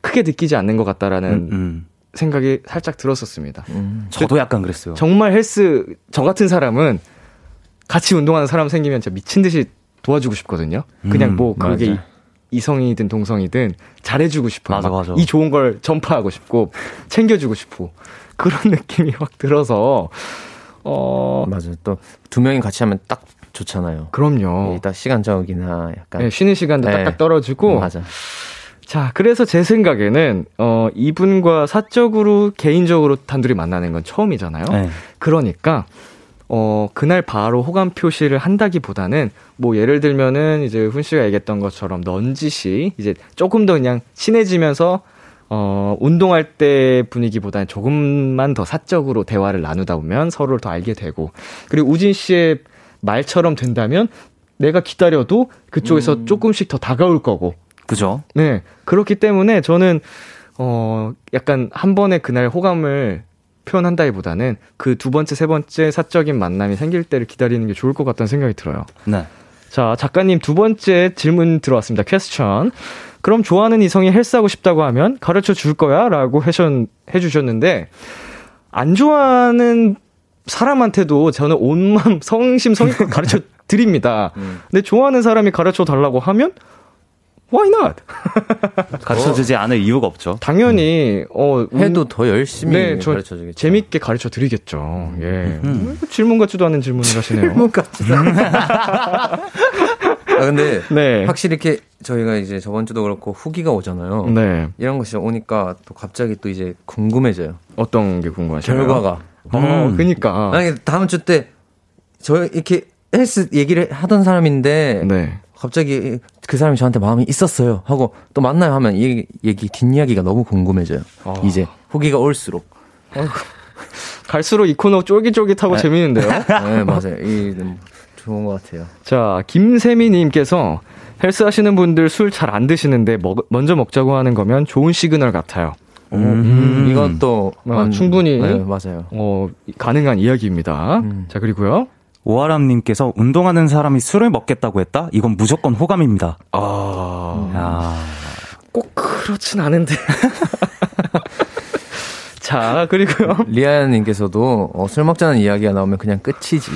크게 느끼지 않는 것 같다라는 음, 음. 생각이 살짝 들었었습니다. 음. 저도 약간 그랬어요. 정말 헬스, 저 같은 사람은 같이 운동하는 사람 생기면 진짜 미친 듯이 도와주고 싶거든요. 그냥 음, 뭐 그게 맞아. 이, 성이든 동성이든 잘해주고 싶어요. 맞아, 막 맞아. 이 좋은 걸 전파하고 싶고 (laughs) 챙겨주고 싶고 그런 느낌이 확 들어서 어 맞아요. 또두 명이 같이 하면 딱 좋잖아요. 그럼요. 이따 시간 적이나 약간. 네, 쉬는 시간도 네. 딱딱 떨어지고 맞아. 자, 그래서 제 생각에는 어 이분과 사적으로 개인적으로 단둘이 만나는 건 처음이잖아요. 네. 그러니까 어 그날 바로 호감 표시를 한다기보다는 뭐 예를 들면은 이제 훈 씨가 얘기했던 것처럼 넌지시 이제 조금 더 그냥 친해지면서 어 운동할 때 분위기보다는 조금만 더 사적으로 대화를 나누다 보면 서로를 더 알게 되고 그리고 우진 씨의 말처럼 된다면 내가 기다려도 그쪽에서 조금씩 더 다가올 거고 그죠? 네. 그렇기 때문에 저는, 어, 약간 한 번에 그날 호감을 표현한다기보다는 그 두 번째, 세 번째 사적인 만남이 생길 때를 기다리는 게 좋을 것 같다는 생각이 들어요. 네. 자, 작가님 두 번째 질문 들어왔습니다. 퀘스천. 그럼 좋아하는 이성이 헬스하고 싶다고 하면 가르쳐 줄 거야? 라고 해주셨는데, 안 좋아하는 사람한테도 저는 온맘 성심 성의껏 가르쳐 드립니다. 근데 좋아하는 사람이 가르쳐 달라고 하면, why not? (laughs) 가르쳐 주지 않을 이유가 없죠. 당연히, 어, 운- 해도 더 열심히 네, 저 가르쳐 주겠죠. 재밌게 가르쳐 드리겠죠. 예. 질문 같지도 않은 질문을 (laughs) 하시네요. (laughs) 아, 근데 네. 확실히 이렇게 저희가 이제 저번 주도 그렇고 후기가 오잖아요. 네. 이런 것이 오니까 또 갑자기 또 이제 궁금해져요. 어떤 게 궁금하신가요? 결과가. 어, 음. 그니까. 아니 다음 주 때 저 이렇게 헬스 얘기를 하던 사람인데 네. 갑자기 그 사람이 저한테 마음이 있었어요 하고 또 만나요 하면 이 얘기 뒷이야기가 너무 궁금해져요. 어. 이제 후기가 올수록. 갈수록 이 코너 쫄깃쫄깃하고 재밌는데요. (laughs) 네 맞아요. 이 음, 좋은 것 같아요. 자, 김세미님께서 헬스 하시는 분들 술 잘 안 드시는데 먹- 먼저 먹자고 하는 거면 좋은 시그널 같아요. 음, 이것도 아, 완- 충분히. 네, 맞아요. 어, 가능한 이야기입니다. 음. 자, 그리고요. 오아람님께서 운동하는 사람이 술을 먹겠다고 했다? 이건 무조건 호감입니다. 아, 야 꼭 그렇진 않은데. (laughs) 자, 그리고요. 리아님께서도 어, 술 먹자는 이야기가 나오면 그냥 끝이지.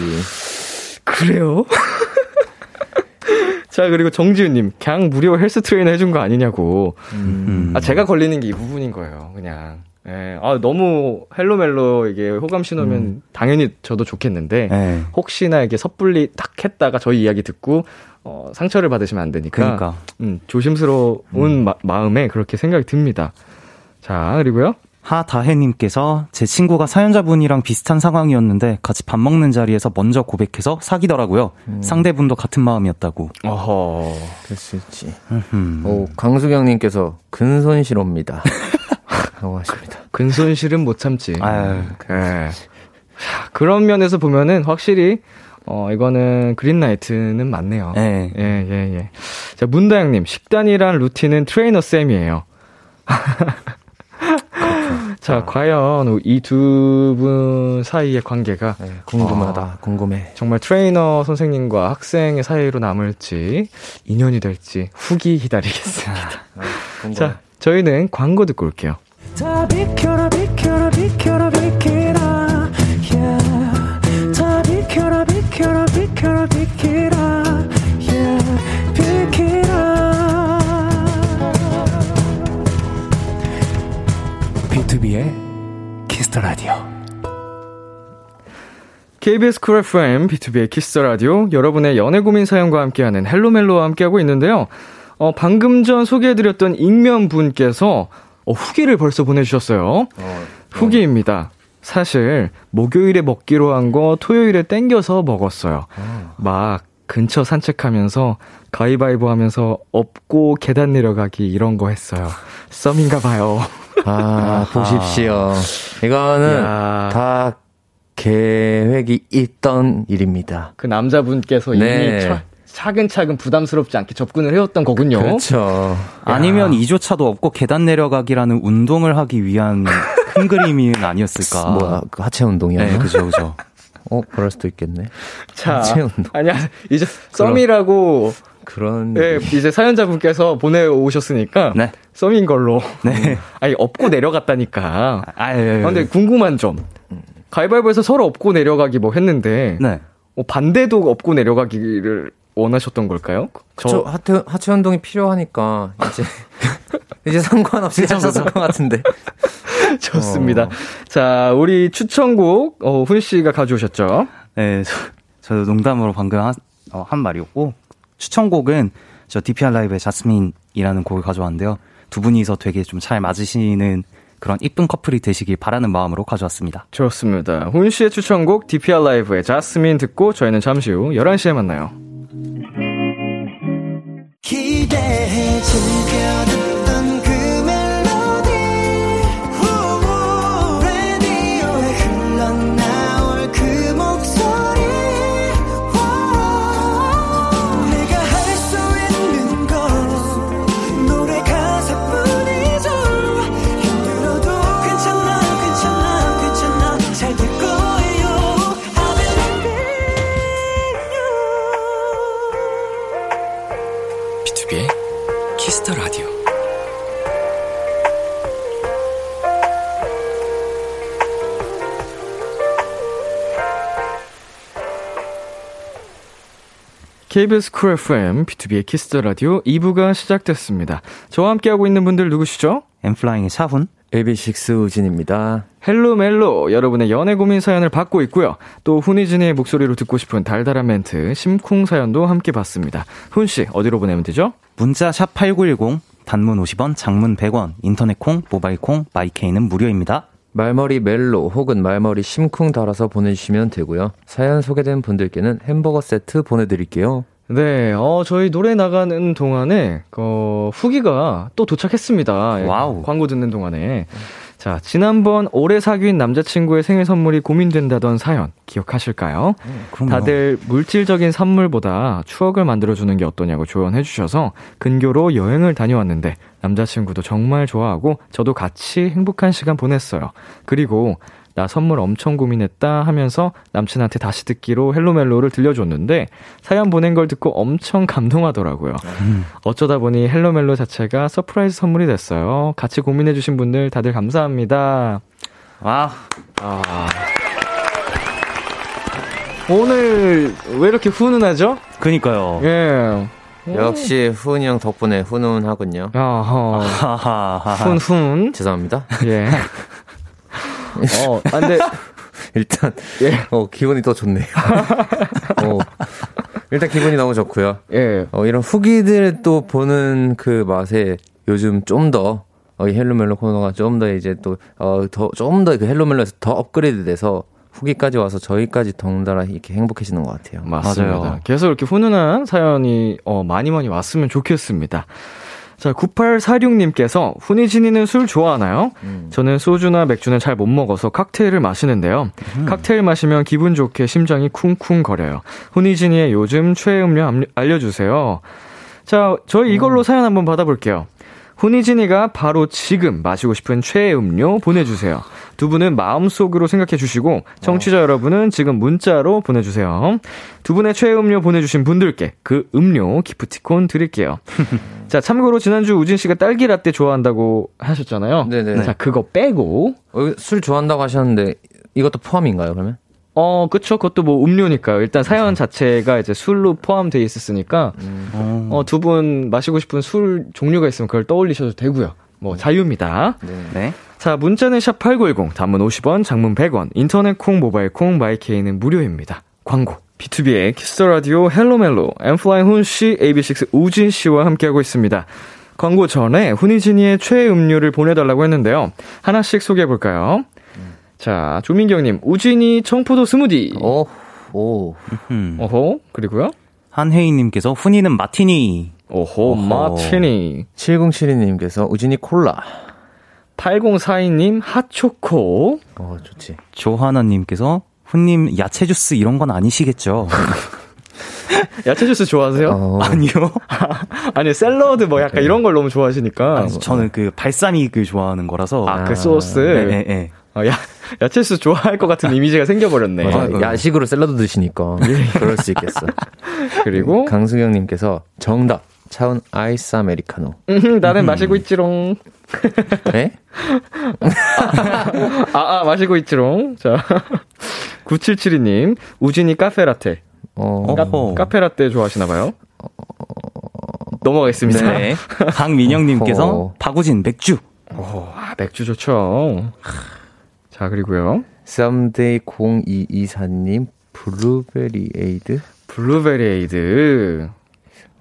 그래요? (laughs) 자, 그리고 정지훈님, 그냥 무료 헬스 트레이너 해준 거 아니냐고. 음. 아, 제가 걸리는 게 이 부분인 거예요, 그냥. 예, 아, 너무 헬로멜로 이게 호감 신호면 당연히 저도 좋겠는데, 네. 혹시나 이게 섣불리 딱 했다가 저희 이야기 듣고, 어, 상처를 받으시면 안 되니까. 그러니까. 음, 조심스러운 마, 마음에 그렇게 생각이 듭니다. 자, 그리고요. 하다혜님께서 제 친구가 사연자분이랑 비슷한 상황이었는데 같이 밥 먹는 자리에서 먼저 고백해서 사귀더라고요. 상대분도 같은 마음이었다고. 어허. 그럴 수 있지. 음. 오, 강수경님께서 근손실옵니다. (laughs) 라고 하십니다. (laughs) 근손실은 못 참지. 아유, 예. 자, 그런 면에서 보면은 확실히 어 이거는 green light는 맞네요. 네. 예, 예, 예. 자, 문다영님, 식단이랑 루틴은 트레이너 쌤이에요. (laughs) 자, 과연 이 두 분 사이의 관계가 네, 궁금하다. 궁금해. 정말 트레이너 선생님과 학생의 사이로 남을지, 인연이 될지, 후기 기다리겠습니다. 궁금해. 자, 저희는 광고 듣고 올게요. 다 비켜라 비켜라 비켜라 비켜라 yeah. 다 비켜라 비켜라 비켜라 비켜라 yeah. 비켜라 BTOB의 키스 더 라디오. KBS 쿨 FM, BTOB의 키스 더 라디오, 여러분의 연애 고민 사연과 함께하는 헬로멜로와 함께하고 있는데요. 어, 방금 전 소개해드렸던 익명 분께서 어, 후기를 벌써 보내주셨어요. 어, 후기입니다. 사실, 목요일에 먹기로 한 거 토요일에 땡겨서 먹었어요. 어. 막, 근처 산책하면서 가위바위보 하면서 업고 계단 내려가기 이런 거 했어요. 썸인가 봐요. 아, 보십시오. 이거는 야. 다 계획이 있던 일입니다. 그 남자분께서 네. 이미 차, 차근차근 부담스럽지 않게 접근을 해왔던 거군요. 그렇죠. 아니면 이조차도 없고 계단 내려가기라는 운동을 하기 위한 (laughs) 큰 그림이 아니었을까. 뭐, 그 하체 운동이요? 네, 그죠, 그죠. 어, 그럴 수도 있겠네. 자, 하체 운동. 아니야, 이제 썸이라고 그런. 네, 이제 사연자분께서 보내오셨으니까. 네. 썸인 걸로. 네. 아니, 업고 내려갔다니까. 아, 예, 예. 근데 궁금한 점. 가위바위보에서 서로 업고 내려가기 뭐 했는데. 네. 뭐 반대도 업고 내려가기를 원하셨던 걸까요? 저 하체, 하체 운동이 필요하니까 이제 (laughs) 이제 상관없이 하셨을 것 같은데. (laughs) 좋습니다. 어. 자, 우리 추천곡 어, 훈 씨가 가져오셨죠? 네, 저, 저 농담으로 방금 한, 어, 한 말이었고 추천곡은 저 DPR 라이브의 자스민이라는 곡을 가져왔는데요. 두 분이서 되게 좀 잘 맞으시는 그런 이쁜 커플이 되시길 바라는 마음으로 가져왔습니다. 좋습니다. 훈 씨의 추천곡 DPR 라이브의 자스민 듣고 저희는 잠시 후 11시에 만나요. 기대해 KBS Cool FM, B2B의 키스터 라디오 2부가 시작됐습니다. 저와 함께하고 있는 분들 누구시죠? N.Flying의 차훈, AB6IX 우진입니다. Hello 멜로, 여러분의 연애 고민 사연을 받고 있고요. 또 훈이진의 목소리로 듣고 싶은 달달한 멘트, 심쿵 사연도 함께 받습니다. 훈 씨, 어디로 보내면 되죠? 문자 샵 8910, 단문 50원, 장문 100원, 인터넷 콩, 모바일 콩, my K는 무료입니다. 말머리 멜로 혹은 말머리 심쿵 달아서 보내주시면 되고요. 사연 소개된 분들께는 햄버거 세트 보내드릴게요. 네, 어, 저희 노래 나가는 동안에, 어, 후기가 또 도착했습니다. Wow. 광고 듣는 동안에. 자, 지난번 올해 사귄 남자친구의 생일 선물이 고민된다던 사연 기억하실까요? 음, 다들 물질적인 선물보다 추억을 만들어주는 게 어떠냐고 조언해 주셔서 근교로 여행을 다녀왔는데 남자친구도 정말 좋아하고 저도 같이 행복한 시간 보냈어요. 그리고 나 선물 엄청 고민했다 하면서 남친한테 다시 듣기로 Hello 멜로를 들려줬는데 사연 보낸 걸 듣고 엄청 감동하더라고요. 음. 어쩌다 보니 Hello 멜로 자체가 surprise 선물이 됐어요. 같이 고민해주신 분들 다들 감사합니다. 와. 아. 오늘 왜 이렇게 훈훈하죠? 그니까요. 예. 역시 훈이 형 덕분에 훈훈하군요. 훈훈. 죄송합니다. 예. (laughs) 어, 아, 근데 (laughs) 일단 예. 어, 기분이 더 좋네요. (laughs) 어, 일단 기분이 너무 좋고요. 예. 어, 이런 후기들 또 보는 그 맛에 요즘 좀더 어, 이 Hello 멜로 코너가 좀 더 이제 또 어, 더 좀 더 그 Hello 멜로에서 더 업그레이드 돼서 후기까지 와서 저희까지 덩달아 이렇게 행복해지는 것 같아요. 맞습니다. 맞아요. 계속 이렇게 훈훈한 사연이 어, 많이 많이 왔으면 좋겠습니다. 자, 9846님께서 훈이진이는 술 좋아하나요? 음. 저는 소주나 맥주는 잘 못 먹어서 칵테일을 마시는데요. 음. 칵테일 마시면 기분 좋게 심장이 쿵쿵 거려요. 훈이진이의 요즘 최애 음료 알려주세요. 자, 저희 이걸로 음. 사연 한번 받아볼게요. 훈이진이가 바로 지금 마시고 싶은 최애 음료 보내주세요. 두 분은 마음속으로 생각해 주시고 청취자 어. 여러분은 지금 문자로 보내주세요. 두 분의 최애 음료 보내주신 분들께 그 음료 기프티콘 드릴게요. (laughs) 자 참고로 지난주 우진 씨가 딸기 라떼 좋아한다고 하셨잖아요. 네네. 자 그거 빼고 어, 술 좋아한다고 하셨는데 이것도 포함인가요 그러면? 어, 그쵸. 그것도 뭐 음료니까요. 일단 사연 자체가 이제 술로 포함되어 있었으니까, 음. 어, 두 분 마시고 싶은 술 종류가 있으면 그걸 떠올리셔도 되고요. 뭐, 자유입니다. 네. 네. 자, 문자는 샵8910, 단문 50원, 장문 100원, 인터넷 콩, 모바일 콩, my K는 무료입니다. 광고. B2B의 키스터 라디오 헬로멜로, N.Flying 훈 씨, AB6IX 우진 씨와 함께하고 있습니다. 광고 전에 훈이진이의 최애 음료를 보내달라고 했는데요. 하나씩 소개해볼까요? 자, 조민경님, 우진이 청포도 스무디. 오, 오. 음. 어호, 그리고요. 한혜인님께서 훈이는 마티니. 오호, 어허. 마티니. 7072님께서 우진이 콜라. 8042님, 핫초코. 어, 좋지. 조하나님께서 훈님 야채 주스 이런 건 아니시겠죠? (laughs) 야채 주스 좋아하세요? 어, 아니요. (laughs) 아니, 샐러드 뭐 약간 이런 걸 너무 좋아하시니까. 아니, 저는 그 발사믹을 좋아하는 거라서. 아, 그 소스. 네, 네, 네. 어, 야, 야채 소스 좋아할 것 같은 이미지가 생겨버렸네. 맞아. 어. 야식으로 샐러드 드시니까. (laughs) 그럴 수 있겠어. 그리고, 강수경님께서 정답. 차운 아이스 아메리카노. 음, 나는 마시고 있지롱. 네? 아, 아, 마시고 있지롱. 자. 9772님, 우진이 카페라떼. 어, 어허. 카페라떼 좋아하시나봐요. 넘어가겠습니다. 네. (laughs) 강민영님께서. 박우진 맥주. 오, 아, 맥주 좋죠. 자, 그리고요. someday 0224님 블루베리 에이드. 블루베리 에이드.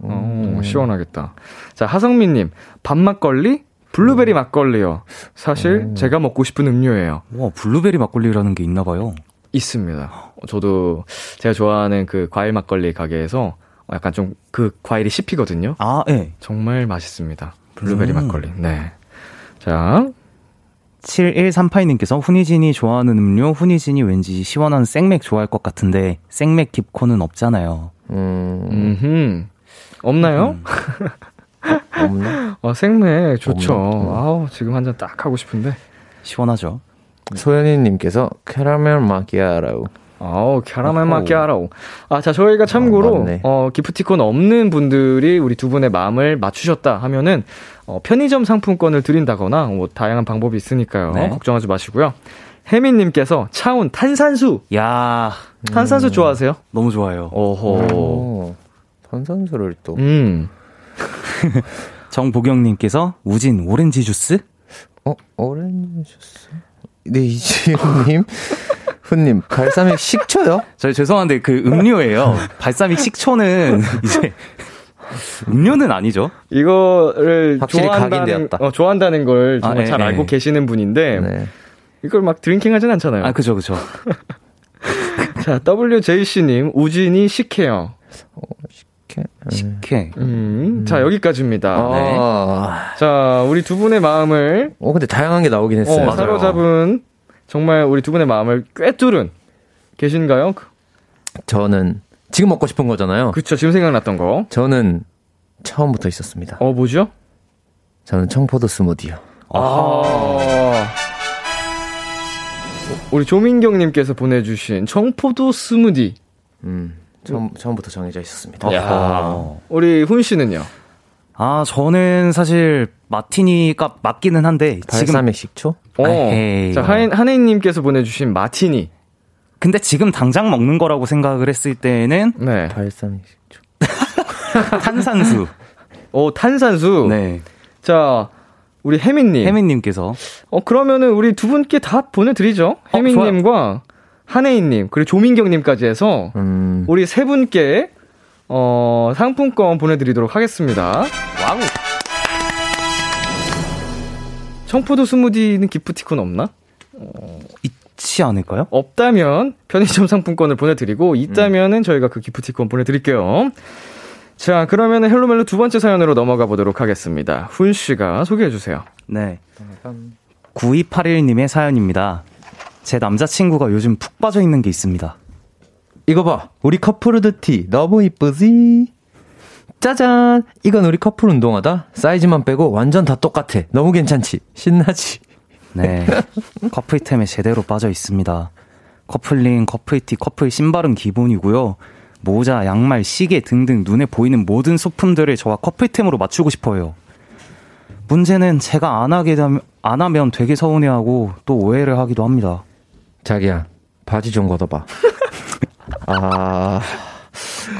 어, 시원하겠다. 자, 하성민님, 밤 막걸리? 블루베리 막걸리요. 사실 제가 먹고 싶은 음료예요. 와, 블루베리 막걸리라는 게 있나 봐요. 있습니다. 어, 저도 제가 좋아하는 그 과일 막걸리 가게에서 약간 좀 그 과일이 씹히거든요. 아, 예. 정말 맛있습니다. 블루베리 음. 막걸리. 네. 자, 7138님께서 훈이진이 좋아하는 음료, 훈이진이 왠지 시원한 생맥 좋아할 것 같은데, 생맥 딥코는 없잖아요. 음, 음흠. 없나요? 없나? (laughs) 어, 생맥 좋죠. 없나? 아우, 지금 한 잔 딱 하고 싶은데. 시원하죠. 소연이님께서 캐러멜 마키아라우. 아우, 캐러멜 어허. 마키아라오. 아, 자, 저희가 참고로, 맞네. 어, 기프티콘 없는 분들이 우리 두 분의 마음을 맞추셨다 하면은, 어, 편의점 상품권을 드린다거나, 뭐, 다양한 방법이 있으니까요. 네. 걱정하지 마시고요. 혜민님께서 차온 탄산수. 야 탄산수 좋아하세요? 너무 좋아요. 오호. 오, 탄산수를 또. 음. (laughs) 정보경님께서 우진 오렌지 주스? 어, 오렌지 주스? 네, 이지훈님. (laughs) 훈님, 발사믹 식초요? 저 죄송한데 그 음료예요. 발사믹 식초는 이제 음료는 아니죠. 이거를 확실히 좋아한다는, 각인되었다. 어, 좋아한다는 걸 정말 아, 예, 잘 예. 알고 계시는 분인데, 네. 이걸 막 drinking 하진 않잖아요. 아, 그죠, 그죠. (laughs) 자, WJC님, 우진이 식혜요. 이렇게. 식혜. 음, 자, 여기까지입니다. 아, 자, 우리 두 분의 마음을 어, 근데 다양한 게 나오긴 했어요. 어. 사로잡은 정말 우리 두 분의 마음을 꿰뚫은 계신가요? 그- 저는 지금 먹고 싶은 거잖아요. 그쵸, 지금 생각났던 거. 저는 처음부터 있었습니다. 어, 뭐죠? 저는 청포도 스무디요. 아. 우리 조민경님께서 보내주신 청포도 스무디. 음, 처음, 처음부터 정해져 있었습니다. 야 우리 훈 씨는요? 아, 저는 사실 마티니가 맞기는 한데 지금 발사믹 식초? 어. 자, 하인, 한혜 님께서 보내 주신 마티니. 근데 지금 당장 먹는 거라고 생각을 했을 때는 네. 발사믹 식초. (laughs) 탄산수. 어, 탄산수. 네. 자, 우리 혜민 님. 혜민 님께서 어, 그러면은 우리 두 분께 다 보내 드리죠. 어, 혜민님과 한혜인님, 그리고 조민경님까지 해서 음, 우리 세 분께 어, 상품권 보내드리도록 하겠습니다. Wow. 청포도 스무디는 기프티콘 없나? 있지 않을까요? 없다면 편의점 상품권을 보내드리고 있다면은 저희가 그 기프티콘 보내드릴게요. 자, 그러면 Hello 멜로 두 번째 사연으로 넘어가 보도록 하겠습니다. 훈 씨가 소개해 주세요. 네. 9281님의 사연입니다. 제 남자친구가 요즘 푹 빠져 있는 게 있습니다. 이거 봐. 우리 커플 후드티 너무 이쁘지? 짜잔! 이건 우리 커플 운동화다. 사이즈만 빼고 완전 다 똑같아. 너무 괜찮지? 신나지? 네. (laughs) 커플템에 제대로 빠져 있습니다. 커플링, 커플티, 커플 신발은 기본이고요. 모자, 양말, 시계 등등 눈에 보이는 모든 소품들을 저와 커플템으로 맞추고 싶어요. 문제는 제가 안 하게 되면, 안 하면 되게 서운해하고 또 오해를 하기도 합니다. 자기야, 바지 좀 걷어봐. 아,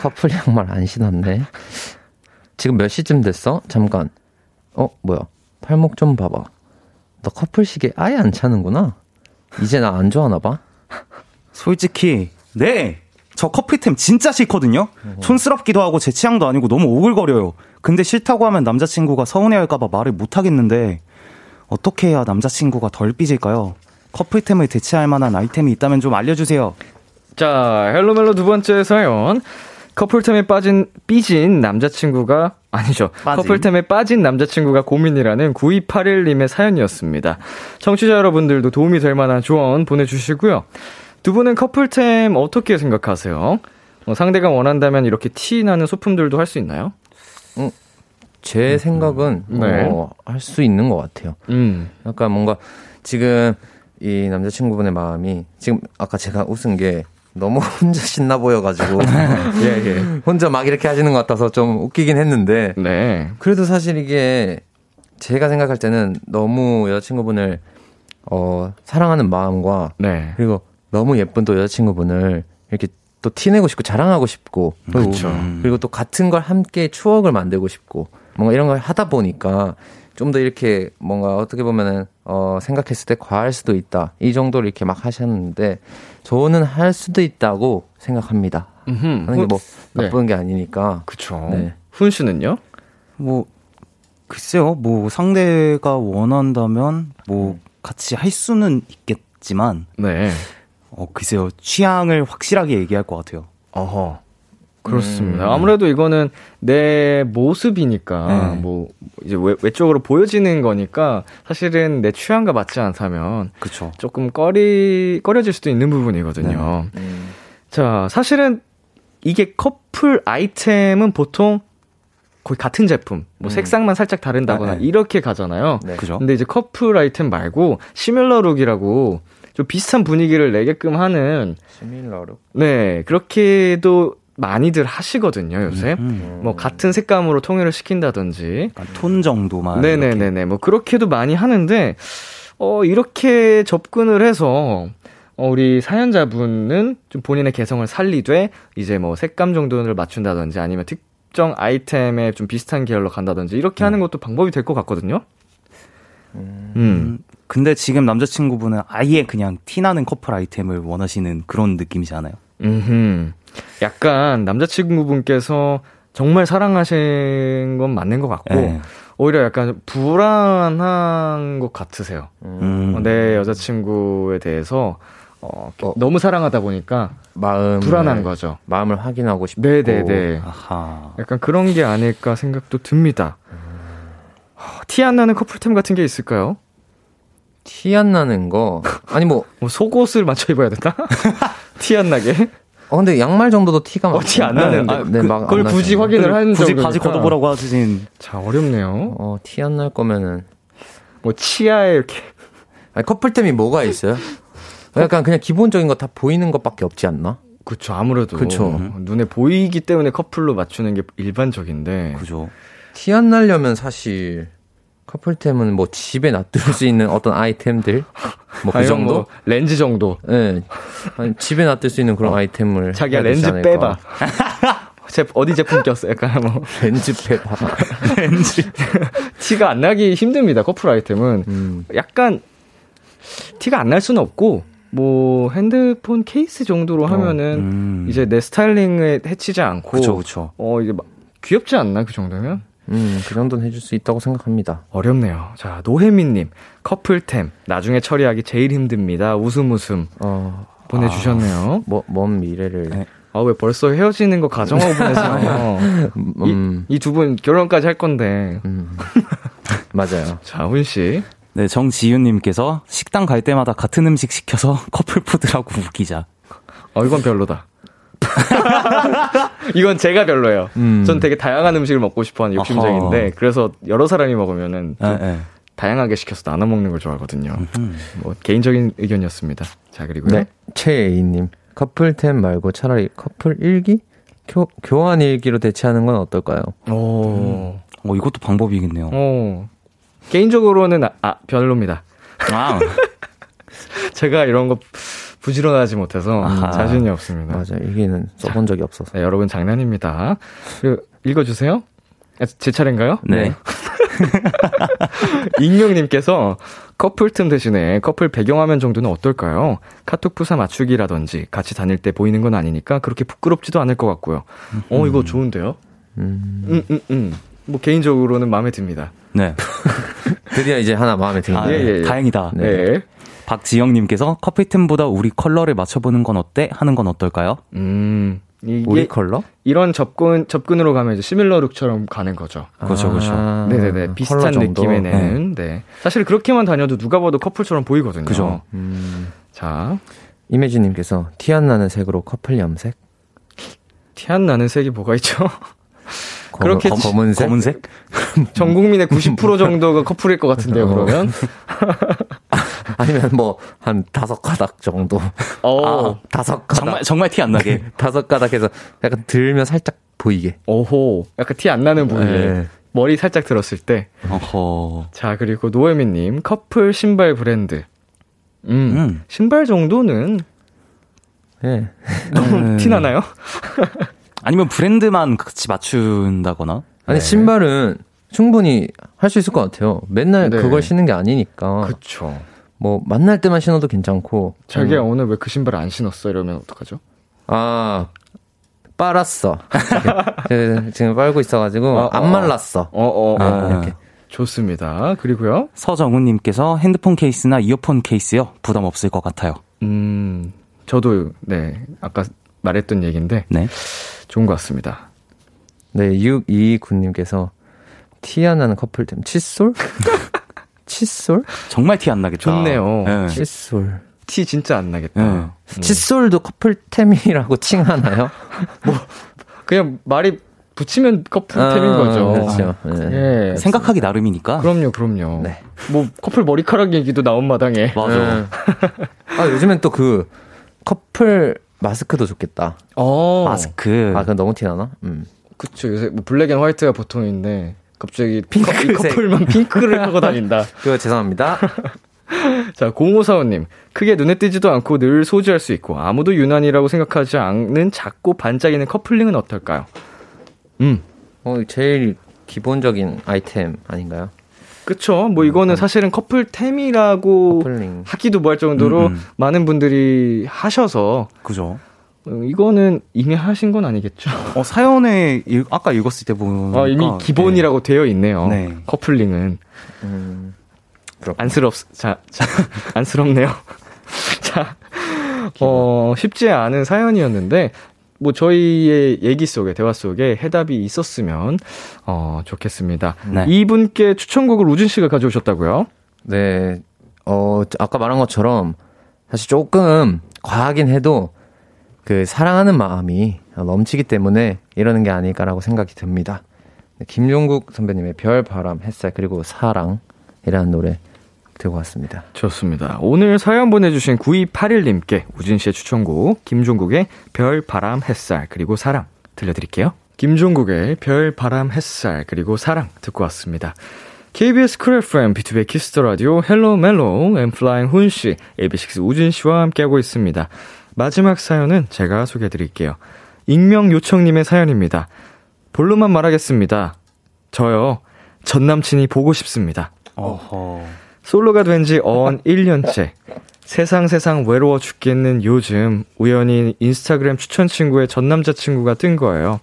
커플 양말 안 신었네. 지금 몇 시쯤 됐어? 잠깐. 어, 뭐야. 팔목 좀 봐봐. 너 커플 시계 아예 안 차는구나. 이제 나 안 좋아하나 봐. 솔직히 네. 저 커플템 진짜 싫거든요. 촌스럽기도 하고 제 취향도 아니고 너무 오글거려요. 근데 싫다고 하면 남자친구가 서운해할까봐 말을 못 하겠는데 어떻게 해야 남자친구가 덜 삐질까요? 커플템을 대체할 만한 아이템이 있다면 좀 알려주세요. 자, 헬로멜로 두 번째 사연. 커플템에 빠진, 삐진 남자친구가, 아니죠. 빠진. 커플템에 빠진 남자친구가 고민이라는 9281님의 사연이었습니다. 청취자 여러분들도 도움이 될 만한 조언 보내주시고요. 두 분은 커플템 어떻게 생각하세요? 어, 상대가 원한다면 이렇게 티 나는 소품들도 할 수 있나요? 제 생각은 네. 어, 할 수 있는 것 같아요. 음, 약간 뭔가 지금 이 남자친구분의 마음이 지금 아까 제가 웃은 게 너무 (laughs) 혼자 신나 보여가지고 (laughs) 예, 예. 혼자 막 이렇게 하시는 것 같아서 좀 웃기긴 했는데 네. 그래도 사실 이게 제가 생각할 때는 너무 여자친구분을 어 사랑하는 마음과 네. 그리고 너무 예쁜 또 여자친구분을 이렇게 또 티내고 싶고 자랑하고 싶고 그리고. 그리고 또 같은 걸 함께 추억을 만들고 싶고 뭔가 이런 걸 하다 보니까 좀 더 이렇게 뭔가 어떻게 보면은 어 생각했을 때 과할 수도 있다 이 정도로 이렇게 막 하셨는데 저는 할 수도 있다고 생각합니다 음흠. 하는 게뭐 네. 나쁜 게 아니니까 그쵸. 네. 훈 씨는요? 뭐 글쎄요, 뭐 상대가 원한다면 뭐 같이 할 수는 있겠지만 네. 어 글쎄요 취향을 확실하게 얘기할 것 같아요. 어허. 그렇습니다. 아무래도 이거는 내 모습이니까, 네. 뭐, 이제 외, 외적으로 보여지는 거니까, 사실은 내 취향과 맞지 않다면, 그쵸. 조금 꺼리, 꺼려질 수도 있는 부분이거든요. 자, 사실은 이게 커플 아이템은 보통 거의 같은 제품, 뭐 색상만 살짝 다른다거나 네, 네. 이렇게 가잖아요. 네. 그죠? 근데 이제 커플 아이템 말고 시밀러 룩이라고 좀 비슷한 분위기를 내게끔 하는 시밀러로 네 그렇게도 많이들 하시거든요 요새 음. 뭐 같은 색감으로 통일을 시킨다든지 톤 정도만. 네네네네 뭐 그렇게도 많이 하는데 어 이렇게 접근을 해서 어, 우리 사연자분은 좀 본인의 개성을 살리되 이제 뭐 색감 정도를 맞춘다든지 아니면 특정 아이템에 좀 비슷한 계열로 간다든지 이렇게 하는 것도 방법이 될 것 같거든요. 음. 음, 근데 지금 남자친구분은 아예 그냥 티나는 커플 아이템을 원하시는 그런 느낌이잖아요. 음. 약간 남자친구분께서 정말 사랑하신 건 맞는 것 같고 네. 오히려 약간 불안한 것 같으세요. 음. 어, 내 여자친구에 대해서 어, 어. 너무 사랑하다 보니까 마음 불안한 거죠. 마음을 확인하고 싶고 네네네. 아하. 약간 그런 게 아닐까 생각도 듭니다. 티안 나는 커플템 같은 게 있을까요? 티 안 나는 거 아니 뭐 (laughs) 뭐 속옷을 맞춰 입어야 된다? (laughs) 티 안 나게? 어, 근데 양말 정도도 티가 어, 티안 나는데. 아, 네, 막 그걸 안 굳이. 확인을 하는 굳이 정도니까. 바지 걷어보라고 하신 자, 어렵네요. 어, 티 안 날 거면은 뭐 치아에 이렇게 아니, 커플템이 뭐가 있어요? 약간 그냥 기본적인 거 다 보이는 것밖에 없지 않나? 그쵸 아무래도 그쵸. 눈에 보이기 때문에 커플로 맞추는 게 일반적인데 그죠. 티 안 날려면 사실 커플템은 뭐 집에 놔둘 수 있는 어떤 아이템들 뭐 그 정도? 뭐 렌즈 정도 예. 네. 아니, 집에 놔둘 수 있는 그런 아이템을 자기가 해야 되지 렌즈. 빼봐 (laughs) 제 어디 제품 꼈어 약간 뭐 렌즈 빼봐. (laughs) 티가 안 나기 힘듭니다 커플 아이템은 음. 약간 티가 안 날 수는 없고 뭐 핸드폰 케이스 정도로 하면은 음. 이제 내 스타일링에 해치지 않고 그쵸, 그쵸. 어 이게 막 귀엽지 않나 그 정도면 음, 그 정도는 해줄 수 있다고 생각합니다. 어렵네요. 자 노혜민님 커플템 나중에 처리하기 제일 힘듭니다. 웃음 웃음 어, 보내주셨네요. 뭐, 먼 미래를. 네. 아 왜 벌써 헤어지는 거 가정하고 보내세요? (laughs) 음, 이두 분 결혼까지 할 건데. 음. 맞아요. (laughs) 자 훈 씨. 네, 정지윤님께서 식당 갈 때마다 같은 음식 시켜서 커플푸드라고 웃기자. 어 이건 별로다. (laughs) 이건 제가 별로예요. 음. 전 되게 다양한 음식을 먹고 싶어하는 욕심쟁인데 아하. 그래서 여러 사람이 먹으면은 좀 네, 네. 다양하게 시켜서 나눠 먹는 걸 좋아하거든요. 음. 뭐 개인적인 의견이었습니다. 자 그리고요. 네. 최애이님. 커플템 말고 차라리 커플 일기? 교, 교환 일기로 대체하는 건 어떨까요? 오. 어, 이것도 방법이겠네요. 어. 개인적으로는 아, 아, 별로입니다. 아, (laughs) 제가 이런 거 부지런하지 못해서 아하. 자신이 없습니다. 맞아요. 일기는 써본 적이 없어서. 네, 여러분 장난입니다. 읽어주세요. 아, 제 차례인가요? 네. (laughs) 익명님께서 커플 틈 대신에 커플 배경화면 정도는 어떨까요? 카톡 부사 맞추기라든지 같이 다닐 때 보이는 건 아니니까 그렇게 부끄럽지도 않을 것 같고요. 어, 이거 좋은데요? 음. 음, 음, 음. 뭐 개인적으로는 마음에 듭니다. 네. (laughs) 드디어 이제 하나 마음에 드는 아, 거예요. 예, 예. 다행이다. 네. 박지영님께서 커플템보다 우리 컬러를 맞춰보는 건 어때? 하는 건 어떨까요? 음. 이게 우리 컬러? 이런 접근 접근으로 가면 이제 similar look처럼 가는 거죠. 그렇죠, 그렇죠. 아, 네네네 비슷한? 느낌의 내는. 네. 사실 그렇게만 다녀도 누가 봐도 커플처럼 보이거든요. 그죠. 음. 자, 이매진님께서 티 안 나는 색으로 커플 염색? 티 안 나는 색이 뭐가 있죠? 검- 그렇게 검- 검은색? 검은색? (laughs) 전 국민의 90% 정도가 커플일 것 같은데요. 어. 그러면. (laughs) 아니면 뭐 한 다섯 가닥 정도. 어. 아, 다섯 가닥. 정말 정말 티 안 나게. (laughs) 다섯 가닥 해서 약간 들면 살짝 보이게. 오호. 약간 티 안 나는 부위에 네. 머리 살짝 들었을 때. 어허. 자, 그리고 노예미님 커플 신발 브랜드. 음. 음. 신발 정도는 예. 너무 음. 티 나나요? 아니면 브랜드만 같이 맞춘다거나. 아니 네. 신발은 충분히 할 수 있을 것 같아요. 맨날 네. 그걸 신는 게 아니니까. 그쵸. 뭐 만날 때만 신어도 괜찮고. 자기야 음. 오늘 왜 그 신발 안 신었어? 이러면 어떡하죠? 아 빨았어. 네, 지금 빨고 있어가지고 어, 어, 안 말랐어. 어, 어, 어. 아. 이렇게. 좋습니다. 그리고요. 서정훈님께서 핸드폰 케이스나 이어폰 케이스요. 부담 없을 것 같아요. 음, 저도 네 아까 말했던 얘기인데 네. 좋은 것 같습니다. 네 629님께서 티 안 나는 커플템 칫솔? (laughs) 칫솔? 정말 티 안 나겠다. 좋네요. 네. 칫솔. 티 진짜 안 나겠다. 네. 음. 칫솔도 커플템이라고 칭하나요? (laughs) 그냥 말이 붙이면 커플템인 아, 거죠. 그렇죠. 네. 예. 생각하기 나름이니까. 그럼요, 그럼요. 네. 뭐 커플 머리카락 얘기도 나온 마당에. 맞아. 네. 아 요즘엔 또 그 커플 마스크도 좋겠다. 어, 마스크. 아 그건 너무 티나나? 음. 그쵸. 요새 뭐 black and white가 보통인데 갑자기 핑크색. 이 커플만 핑크를 하고 다닌다. (laughs) 그거 죄송합니다. (laughs) 자, 0545님. 크게 눈에 띄지도 않고 늘 소지할 수 있고 아무도 유난이라고 생각하지 않는 작고 반짝이는 커플링은 어떨까요? 음. 어 제일 기본적인 아이템 아닌가요? 그쵸. 뭐 이거는 사실은 커플템이라고 커플링. 하기도 뭐 할 정도로 음, 음. 많은 분들이 하셔서 그죠. 어, 이거는 이미 하신 건 아니겠죠. (laughs) 어, 사연에 읽- 아까 읽었을 때 보니까 어, 이미 기본이라고 되어 있네요. 네. 커플링은 음. 안쓰럽 자, 자 (laughs) 안쓰럽네요. (laughs) 자, 어 쉽지 않은 사연이었는데 뭐 저희의 얘기 속에 대화 속에 해답이 있었으면 어 좋겠습니다. 네. 이분께 추천곡을 우진 씨가 가져오셨다고요? 네. 어 아까 말한 것처럼 사실 조금 과하긴 해도 그 사랑하는 마음이 넘치기 때문에 이러는 게 아닐까라고 생각이 듭니다. 네, 김종국 선배님의 별, 바람, 햇살 그리고 사랑이라는 노래 들고 왔습니다. 좋습니다. 오늘 사연 보내주신 9281님께 우진 씨의 추천곡 김종국의 별, 바람, 햇살 그리고 사랑 들려드릴게요. 김종국의 별, 바람, 햇살 그리고 사랑 듣고 왔습니다. KBS 쿨 FM, B2B 키스터 라디오, 헬로 멜로, 엠플라잉 훈 씨, AB6IX 우진 씨와 함께하고 있습니다. 마지막 사연은 제가 소개해 드릴게요. 익명 요청님의 사연입니다. 본론만 말하겠습니다. 저요, 전 남친이 보고 싶습니다. 어허. 솔로가 된 지 어언 (laughs) 1년째. 세상 세상 외로워 죽겠는 요즘 우연히 인스타그램 추천 친구의 전 남자친구가 뜬 거예요.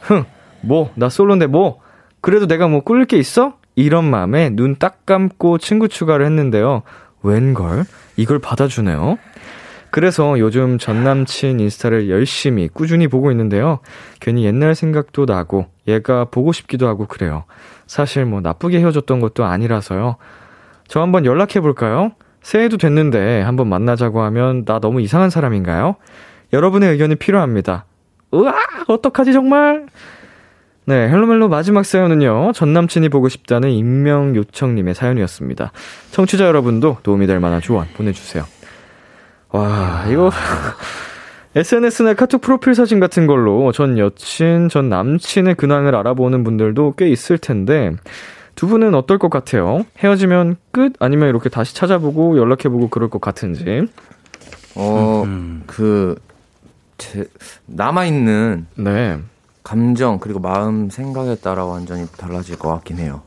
흥, 뭐, 나 솔로인데 뭐? 그래도 내가 뭐 꿀릴 게 있어? 이런 마음에 눈 딱 감고 친구 추가를 했는데요. 웬걸? 이걸 받아주네요. 그래서 요즘 전 남친 인스타를 열심히 꾸준히 보고 있는데요. 괜히 옛날 생각도 나고 얘가 보고 싶기도 하고 그래요. 사실 뭐 나쁘게 헤어졌던 것도 아니라서요. 저 한번 연락해 볼까요? 새해도 됐는데 한번 만나자고 하면 나 너무 이상한 사람인가요? 여러분의 의견이 필요합니다. 으아! 어떡하지 정말? 네, 헬로멜로 마지막 사연은요. 전 남친이 보고 싶다는 익명 요청님의 사연이었습니다. 청취자 여러분도 도움이 될 만한 조언 보내주세요. 와, 이거 (laughs) SNS나 카톡 프로필 사진 같은 걸로 전 여친, 전 남친의 근황을 알아보는 분들도 꽤 있을 텐데 두 분은 어떨 것 같아요? 헤어지면 끝? 아니면 이렇게 다시 찾아보고 연락해보고 그럴 것 같은지. 어, 음. 그, 제, 남아있는 네. 감정, 그리고 마음, 생각에 따라 완전히 달라질 것 같긴 해요.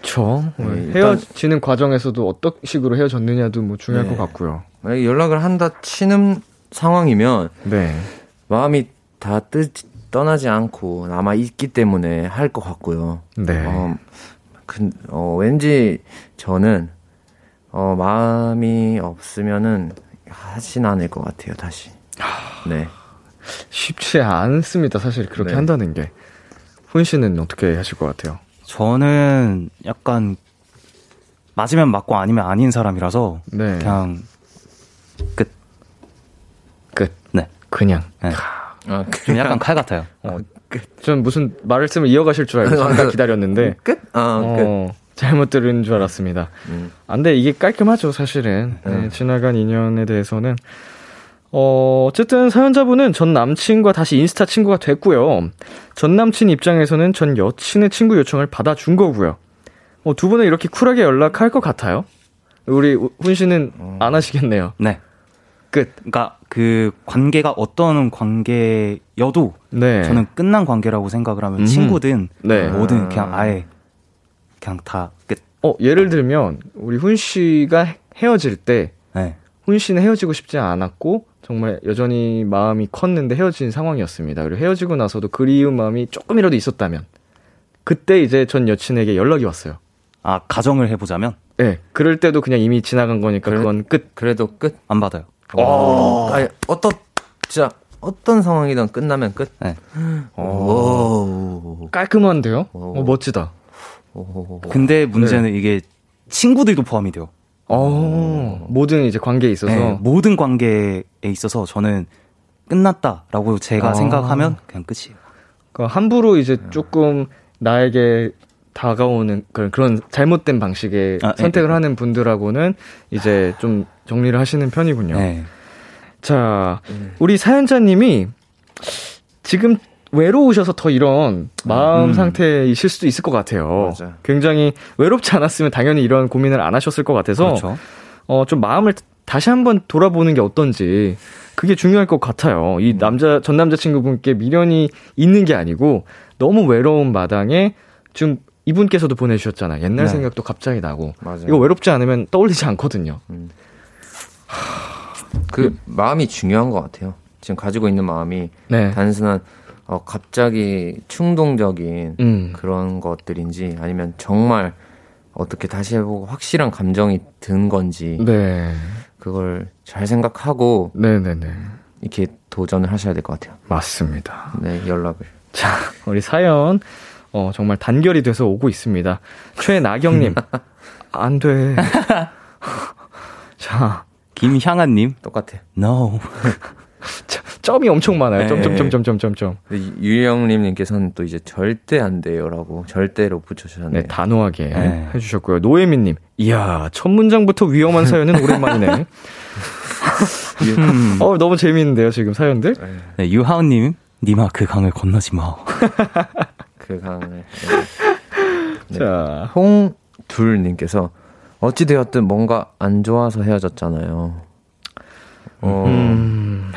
그쵸. 네, 일단- 헤어지는 과정에서도 어떤 식으로 헤어졌느냐도 뭐 중요할 네. 것 같고요. 만약에 연락을 한다 치는 상황이면 네. 마음이 다 뜨, 떠나지 않고 남아 있기 때문에 할 것 같고요. 네. 어, 그, 어, 왠지 저는 어, 마음이 없으면은 하진 않을 것 같아요. 다시. 네. 쉽지 않습니다. 사실 그렇게 네. 한다는 게. 훈 씨는 어떻게 하실 것 같아요? 저는 약간 맞으면 맞고 아니면 아닌 사람이라서 네. 그냥 끝. 끝. 네. 그냥. 네. 아, 좀 약간 칼 같아요. 전 무슨 말씀을 이어가실 줄 알고 잠깐 (laughs) 기다렸는데 끝? 아, 끝. 어, 잘못 들은 줄 알았습니다. 음. 안 돼, 이게 깔끔하죠, 사실은. 네, 음. 지나간 인연에 대해서는. 어, 어쨌든 사연자분은 전 남친과 다시 인스타 친구가 됐고요. 전 남친 입장에서는 전 여친의 친구 요청을 받아준 거고요. 어, 두 분은 이렇게 쿨하게 연락할 것 같아요? 우리 훈 씨는 안 하시겠네요. 네. 끝. 그러니까 그 관계가 어떤 관계여도 네. 저는 끝난 관계라고 생각을 하면 음. 친구든 네. 뭐든 그냥 아예 그냥 다 끝. 어, 예를 들면, 우리 훈 씨가 헤어질 때, 네. 훈 씨는 헤어지고 싶지 않았고 정말 여전히 마음이 컸는데 헤어진 상황이었습니다. 그리고 헤어지고 나서도 그리운 마음이 조금이라도 있었다면 그때 이제 전 여친에게 연락이 왔어요. 아 가정을 해보자면 예. 네, 그럴 때도 그냥 이미 지나간 거니까 그래- 그건 끝. 그래도 끝. 안 받아요. 어. 아니, 어떤, 진짜, 어떤 상황이든 끝나면 끝. 네. 오. 깔끔한데요? 오. 어, 멋지다. 오. 근데 문제는 이게 친구들도 포함이 돼요. 어, 모든 이제 관계에 있어서 네, 모든 관계에 있어서 저는 끝났다라고 제가 아. 생각하면 그냥 끝이에요. 그러니까 함부로 이제 조금 나에게 다가오는 그런, 그런 잘못된 방식의 아, 예, 선택을 예. 하는 분들하고는 이제 좀 정리를 하시는 편이군요. 네. 자, 우리 사연자님이 지금 외로우셔서 더 이런 마음 음. 상태이실 수도 있을 것 같아요. 맞아요. 굉장히 외롭지 않았으면 당연히 이런 고민을 안 하셨을 것 같아서 그렇죠. 어, 좀 마음을 다시 한번 돌아보는 게 어떤지 그게 중요할 것 같아요. 음. 이 남자 전 남자친구분께 미련이 있는 게 아니고 너무 외로운 마당에 좀 이분께서도 보내주셨잖아요. 옛날 네. 생각도 갑자기 나고 맞아요. 이거 외롭지 않으면 떠올리지 않거든요. 그 마음이 중요한 것 같아요. 지금 가지고 있는 마음이 네. 단순한 어, 갑자기 충동적인 음. 그런 것들인지 아니면 정말 어떻게 다시 해보고 확실한 감정이 든 건지 네. 그걸 잘 생각하고 네네네. 이렇게 도전을 하셔야 될 것 같아요. 맞습니다. 네, 연락을. 자, 우리 사연, 어, 정말 단결이 돼서 오고 있습니다. 최나경님. (laughs) 안 돼. (laughs) 자, 김향아님, 똑같아. no. (laughs) 자, 점이 엄청 많아요. 네. 점점점점점점. 유영님님께서는 또 이제 절대 안 돼요라고 절대로 붙여주셨네요. 네, 단호하게 네. 해주셨고요. 노예민님. 이야, 첫 문장부터 위험한 사연은 오랜만이네. (laughs) 음. 어, 너무 재미있는데요, 지금 사연들? 네, 유하은님, 니마 그 강을 건너지 마. (laughs) 그 강을. 네. (laughs) 자, 홍둘님께서 어찌되었든 뭔가 안 좋아서 헤어졌잖아요. 어, 음,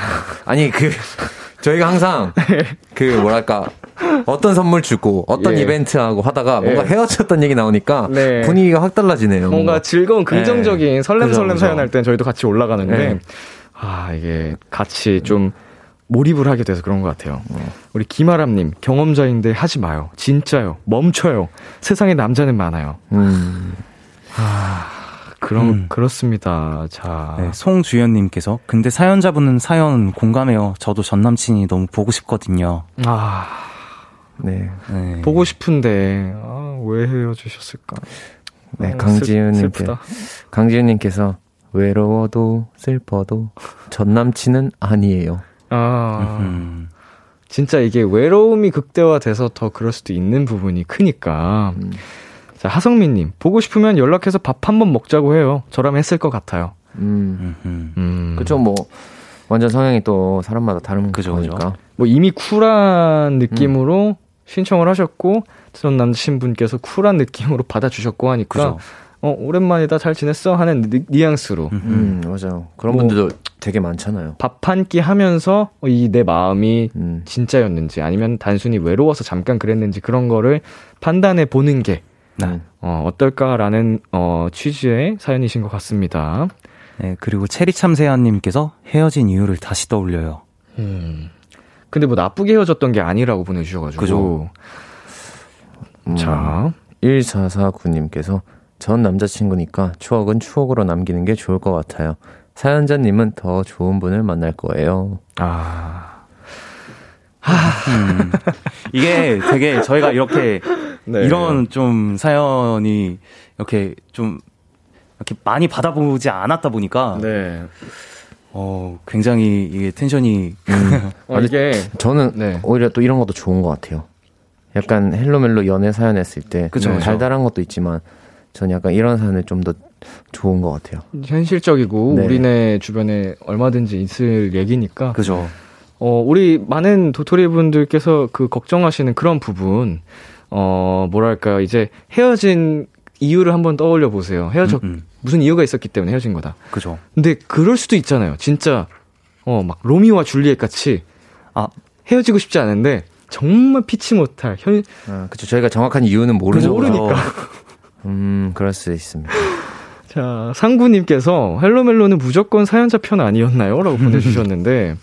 아니 그 저희가 항상 그 뭐랄까 어떤 선물 주고 어떤 예. 이벤트 하고 하다가 뭔가 예. 헤어졌던 얘기 나오니까 네. 분위기가 확 달라지네요. 뭔가 즐거운 긍정적인 설렘설렘 그죠, 사연 그죠. 할땐 저희도 같이 올라가는데 네. 아 이게 같이 좀 몰입을 하게 돼서 그런 것 같아요. 네. 우리 김아람님 경험자인데 하지 마요. 진짜요. 멈춰요. 세상에 남자는 많아요. 음, 그럼 음. 그렇습니다. 자, 네, 송주연님께서 근데 사연자분은 사연 공감해요. 저도 전 남친이 너무 보고 싶거든요. 아 네, 네. 보고 싶은데 아, 왜 헤어지셨을까? 네 아, 강지윤님께 슬프다. 강지윤님께서 외로워도 슬퍼도 전 남친은 아니에요. 아 음, 진짜 이게 외로움이 극대화돼서 더 그럴 수도 있는 부분이 크니까. 음. 자, 하성민님, 보고 싶으면 연락해서 밥 한 번 먹자고 해요. 저라면 했을 것 같아요. 음, 음, 음. 음. 그쵸 뭐 완전 성향이 또 사람마다 다른 그죠, 거니까. 그죠. 뭐 이미 쿨한 느낌으로 음. 신청을 하셨고, 전 남친분께서 쿨한 느낌으로 받아주셨고 하니까, 그죠. 어, 오랜만이다, 잘 지냈어? 하는 니, 뉘앙스로. 음, 맞아요. 그런 뭐- 분들도 되게 많잖아요. 밥 한 끼 하면서 이 내 마음이 음, 진짜였는지 아니면 단순히 외로워서 잠깐 그랬는지 그런 거를 판단해 보는 게 네. 어, 어떨까라는 어, 취지의 사연이신 것 같습니다. 네, 그리고 체리 참새야님께서 헤어진 이유를 다시 떠올려요. 음. 근데 뭐 나쁘게 헤어졌던 게 아니라고 보내주셔가지고. 그죠. 음, 자, 1449님께서 전 남자친구니까 추억은 추억으로 남기는 게 좋을 것 같아요. 사연자님은 더 좋은 분을 만날 거예요. 아. 음. 이게 되게 저희가 이렇게 네. 이런 좀 사연이 이렇게 좀 이렇게 많이 받아보지 않았다 보니까 네. 어 굉장히 이게 텐션이 (laughs) 어, 이게. 저는 네. 오히려 또 이런 것도 좋은 것 같아요. 약간 헬로멜로 연애 사연 했을 때 그쵸, 네, 그쵸. 달달한 것도 있지만 전 약간 이런 사연을 좀 더 좋은 것 같아요. 현실적이고 네. 우리네 주변에 얼마든지 있을 얘기니까 그죠. 어 우리 많은 도토리 분들께서 그 걱정하시는 그런 부분 어 뭐랄까 이제 헤어진 이유를 한번 떠올려 보세요. 헤어져 음, 음. 무슨 이유가 있었기 때문에 헤어진 거다. 그죠. 근데 그럴 수도 있잖아요. 진짜 어 막 로미오와 줄리엣 같이 아 헤어지고 싶지 않은데 정말 피치 못할 현 아, 그쵸. 저희가 정확한 이유는 모르죠. 모르니까. 음, 그럴 수 있습니다. (laughs) 자, 상구님께서 헬로멜로는 무조건 사연자 편 아니었나요? 라고 보내주셨는데,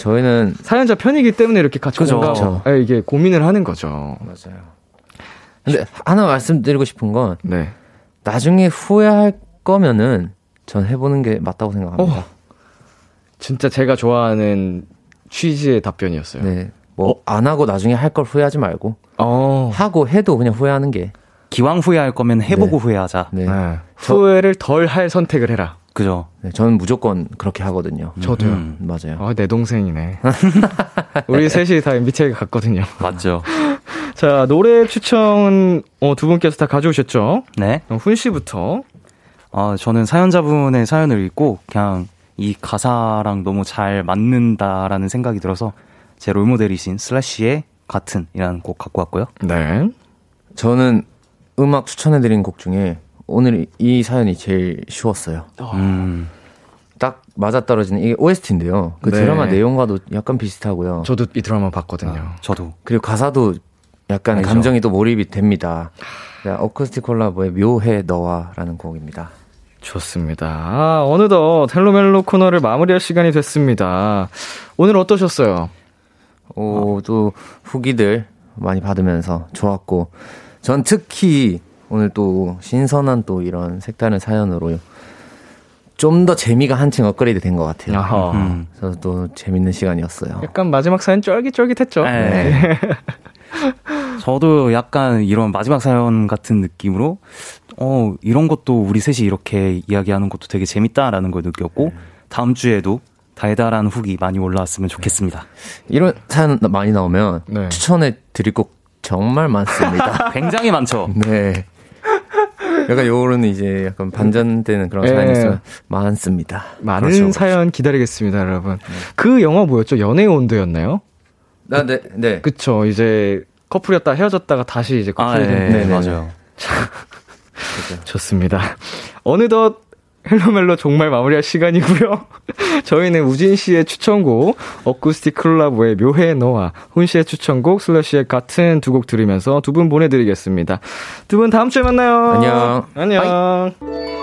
저희는 사연자 편이기 때문에 이렇게 같이 그죠. 뭔가 그쵸. 예, 이게 고민을 하는 거죠. 맞아요. 근데 하나 말씀드리고 싶은 건 네. 나중에 후회할 거면은 전 해보는 게 맞다고 생각합니다. 어, 진짜 제가 좋아하는 취지의 답변이었어요. 네. 뭐안 하고 나중에 할 걸 후회하지 말고 어, 하고 해도 그냥 후회하는 게 기왕 후회할 거면 해보고 후회하자. 네. 네. 후회를 덜 할 선택을 해라. 그죠. 네, 저는 무조건 그렇게 하거든요. 저도요. 음, 맞아요. 아, 내 동생이네. (laughs) 우리 셋이 다 MBTI가 같거든요. 맞죠. (laughs) 자, 노래 추천, 어, 두 분께서 다 가져오셨죠? 네. 그럼 훈 씨부터. 아, 저는 사연자분의 사연을 읽고 그냥 이 가사랑 너무 잘 맞는다라는 생각이 들어서 제 롤모델이신 슬래시의 같은이라는 곡 갖고 왔고요. 네. 저는 음악 추천해드린 곡 중에 오늘 이 사연이 제일 쉬웠어요. 음, 딱 맞아떨어지는 이게 OST인데요. 그 네. 드라마 내용과도 약간 비슷하고요. 저도 이 드라마 봤거든요. 저도. 그리고 가사도 약간 알죠. 감정이 또 몰입이 됩니다. 네, 어쿠스틱 콜라보의 묘해 너와라는 곡입니다. 좋습니다. 아, 어느덧 텔로멜로 코너를 마무리할 시간이 됐습니다. 오늘 어떠셨어요? 오, 또 후기들 많이 받으면서 좋았고, 전 특히 오늘 또 신선한 또 이런 색다른 사연으로 좀 더 재미가 한층 업그레이드 된 것 같아요. 아하. 음. 그래서 또 재밌는 시간이었어요. 약간 마지막 사연 쫄깃쫄깃했죠? 네. (laughs) 저도 약간 이런 마지막 사연 같은 느낌으로 어 이런 것도 우리 셋이 이렇게 이야기하는 것도 되게 재밌다라는 걸 느꼈고 다음 주에도 달달한 후기 많이 올라왔으면 좋겠습니다. 이런 사연 많이 나오면 네. 추천해 드릴 곡 정말 많습니다. (laughs) 굉장히 많죠. 네. 약간 요거는 이제 약간 반전되는 그런 예. 사연이 있으면 많습니다. 많은 그렇죠. 사연 기다리겠습니다, 여러분. 그 영화 뭐였죠? 연애의 온도였나요? 아, 네, 네. 그쵸. 이제 커플이었다 헤어졌다가 다시 이제 아, 커플이 네, 된. 네네. 맞아요. (laughs) 좋습니다. 어느덧 헬로멜로 정말 마무리할 시간이고요. 저희는 우진 씨의 추천곡 어쿠스틱 클라보의 묘해 너와 훈 씨의 추천곡 슬러시의 같은 두 곡 들으면서 두 분 보내드리겠습니다. 두 분 다음 주에 만나요. 안녕. 안녕. 한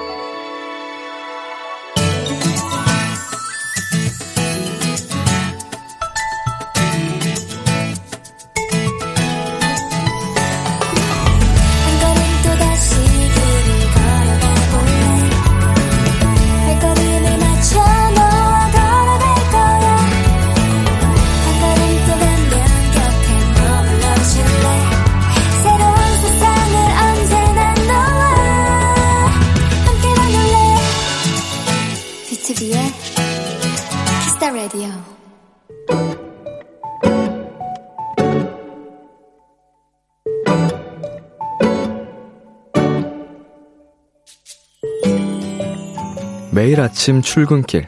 매일 아침 출근길.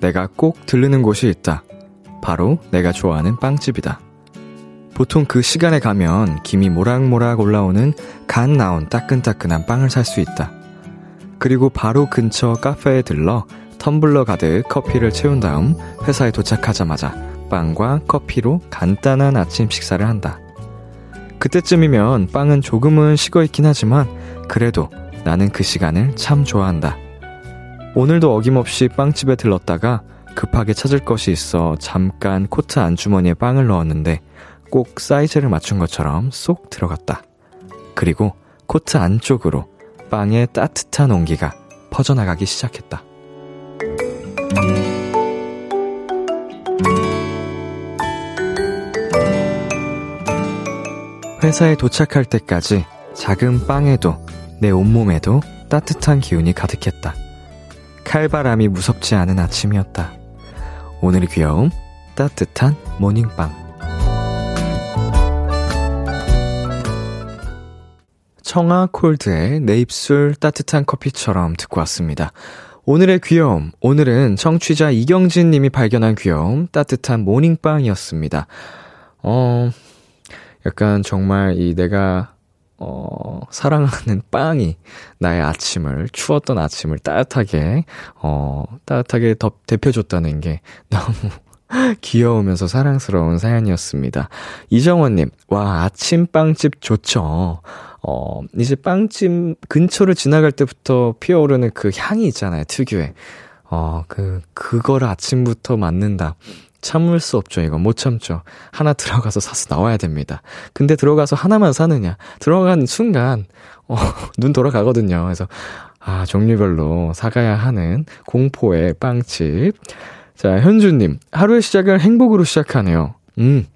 내가 꼭 들르는 곳이 있다. 바로 내가 좋아하는 빵집이다. 보통 그 시간에 가면 김이 모락모락 올라오는 간 나온 따끈따끈한 빵을 살 수 있다. 그리고 바로 근처 카페에 들러 텀블러 가득 커피를 채운 다음 회사에 도착하자마자 빵과 커피로 간단한 아침 식사를 한다. 그때쯤이면 빵은 조금은 식어 있긴 하지만 그래도 나는 그 시간을 참 좋아한다. 오늘도 어김없이 빵집에 들렀다가 급하게 찾을 것이 있어 잠깐 코트 안주머니에 빵을 넣었는데 꼭 사이즈를 맞춘 것처럼 쏙 들어갔다. 그리고 코트 안쪽으로 빵의 따뜻한 온기가 퍼져나가기 시작했다. 회사에 도착할 때까지 작은 빵에도 내 온몸에도 따뜻한 기운이 가득했다. 칼바람이 무섭지 않은 아침이었다. 오늘의 귀여움, 따뜻한 모닝빵. 청아 콜드의 내 입술 따뜻한 커피처럼 듣고 왔습니다. 오늘의 귀여움, 오늘은 청취자 이경진 님이 발견한 귀여움, 따뜻한 모닝빵이었습니다. 어, 약간 정말 이 내가 어, 사랑하는 (laughs) 빵이 나의 아침을, 추웠던 아침을 따뜻하게, 어, 따뜻하게 덮, 대표줬다는 게 너무 (laughs) 귀여우면서 사랑스러운 사연이었습니다. 이정원님, 와, 아침 빵집 좋죠. 어, 이제 빵집 근처를 지나갈 때부터 피어오르는 그 향이 있잖아요, 특유의. 어, 그, 그거를 아침부터 맞는다. 참을 수 없죠, 이거. 못 참죠. 하나 들어가서 사서 나와야 됩니다. 근데 들어가서 하나만 사느냐. 들어간 순간, 어, (laughs) 눈 돌아가거든요. 그래서, 아, 종류별로 사가야 하는 공포의 빵집. 자, 현주님. 하루의 시작을 행복으로 시작하네요. 음.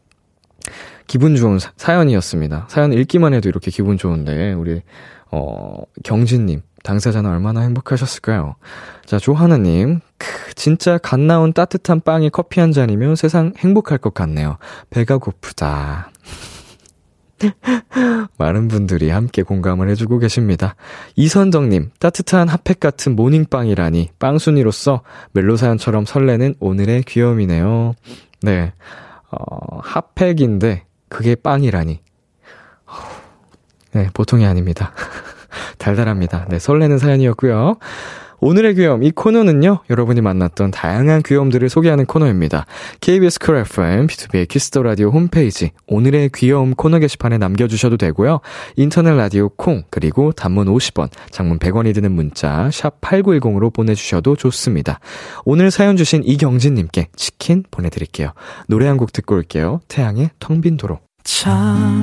기분 좋은 사, 사연이었습니다. 사연 읽기만 해도 이렇게 기분 좋은데, 우리, 어, 경진님. 당사자는 얼마나 행복하셨을까요? 자, 조하나님. 크, 진짜 갓 나온 따뜻한 빵에 커피 한 잔이면 세상 행복할 것 같네요. 배가 고프다. (laughs) 많은 분들이 함께 공감을 해주고 계십니다. 이선정님, 따뜻한 핫팩 같은 모닝빵이라니, 빵순이로서 멜로사연처럼 설레는 오늘의 귀여움이네요. 네, 어, 핫팩인데, 그게 빵이라니. 네, 보통이 아닙니다. (laughs) 달달합니다. 네, 설레는 사연이었고요. 오늘의 귀여움, 이 코너는요, 여러분이 만났던 다양한 귀여움들을 소개하는 코너입니다. KBS 쿨 FM, B2B의 키스터 라디오 홈페이지, 오늘의 귀여움 코너 게시판에 남겨주셔도 되고요. 인터넷 라디오 콩, 그리고 단문 50원, 장문 100원이 드는 문자, 샵 8910으로 보내주셔도 좋습니다. 오늘 사연 주신 이경진님께 치킨 보내드릴게요. 노래 한 곡 듣고 올게요. 태양의 텅 빈 도로. 참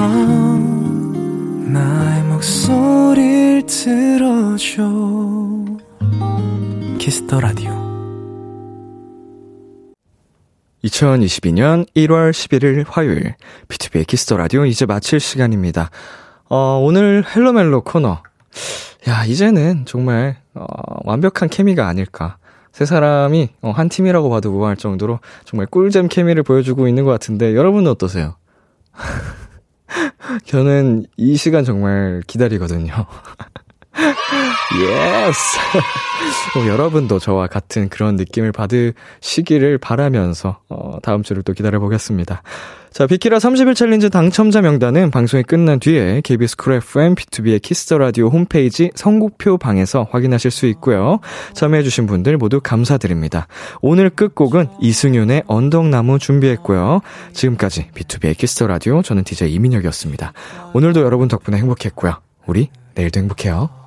밤 나의 목소리를 들어줘 키스터 라디오 2022년 1월 11일 화요일 B2B의 키스터 라디오 이제 마칠 시간입니다. 어, 오늘 Hello Mellow 코너. 야, 이제는 정말 어, 완벽한 케미가 아닐까. 세 사람이 어, 한 팀이라고 봐도 무방할 정도로 정말 꿀잼 케미를 보여주고 있는 것 같은데 여러분은 어떠세요? (laughs) 저는 이 시간 정말 기다리거든요. Yes! (laughs) 어, 여러분도 저와 같은 그런 느낌을 받으시기를 바라면서, 어, 다음 주를 또 기다려보겠습니다. 자, 비키라 30일 챌린지 당첨자 명단은 방송이 끝난 뒤에 KBS 쿨 FM, B2B의 키스터 라디오 홈페이지 선곡표 방에서 확인하실 수 있고요. 참여해주신 분들 모두 감사드립니다. 오늘 끝곡은 이승윤의 언덕나무 준비했고요. 지금까지 B2B의 키스터 라디오, 저는 DJ 이민혁이었습니다. 오늘도 여러분 덕분에 행복했고요. 우리 내일도 행복해요.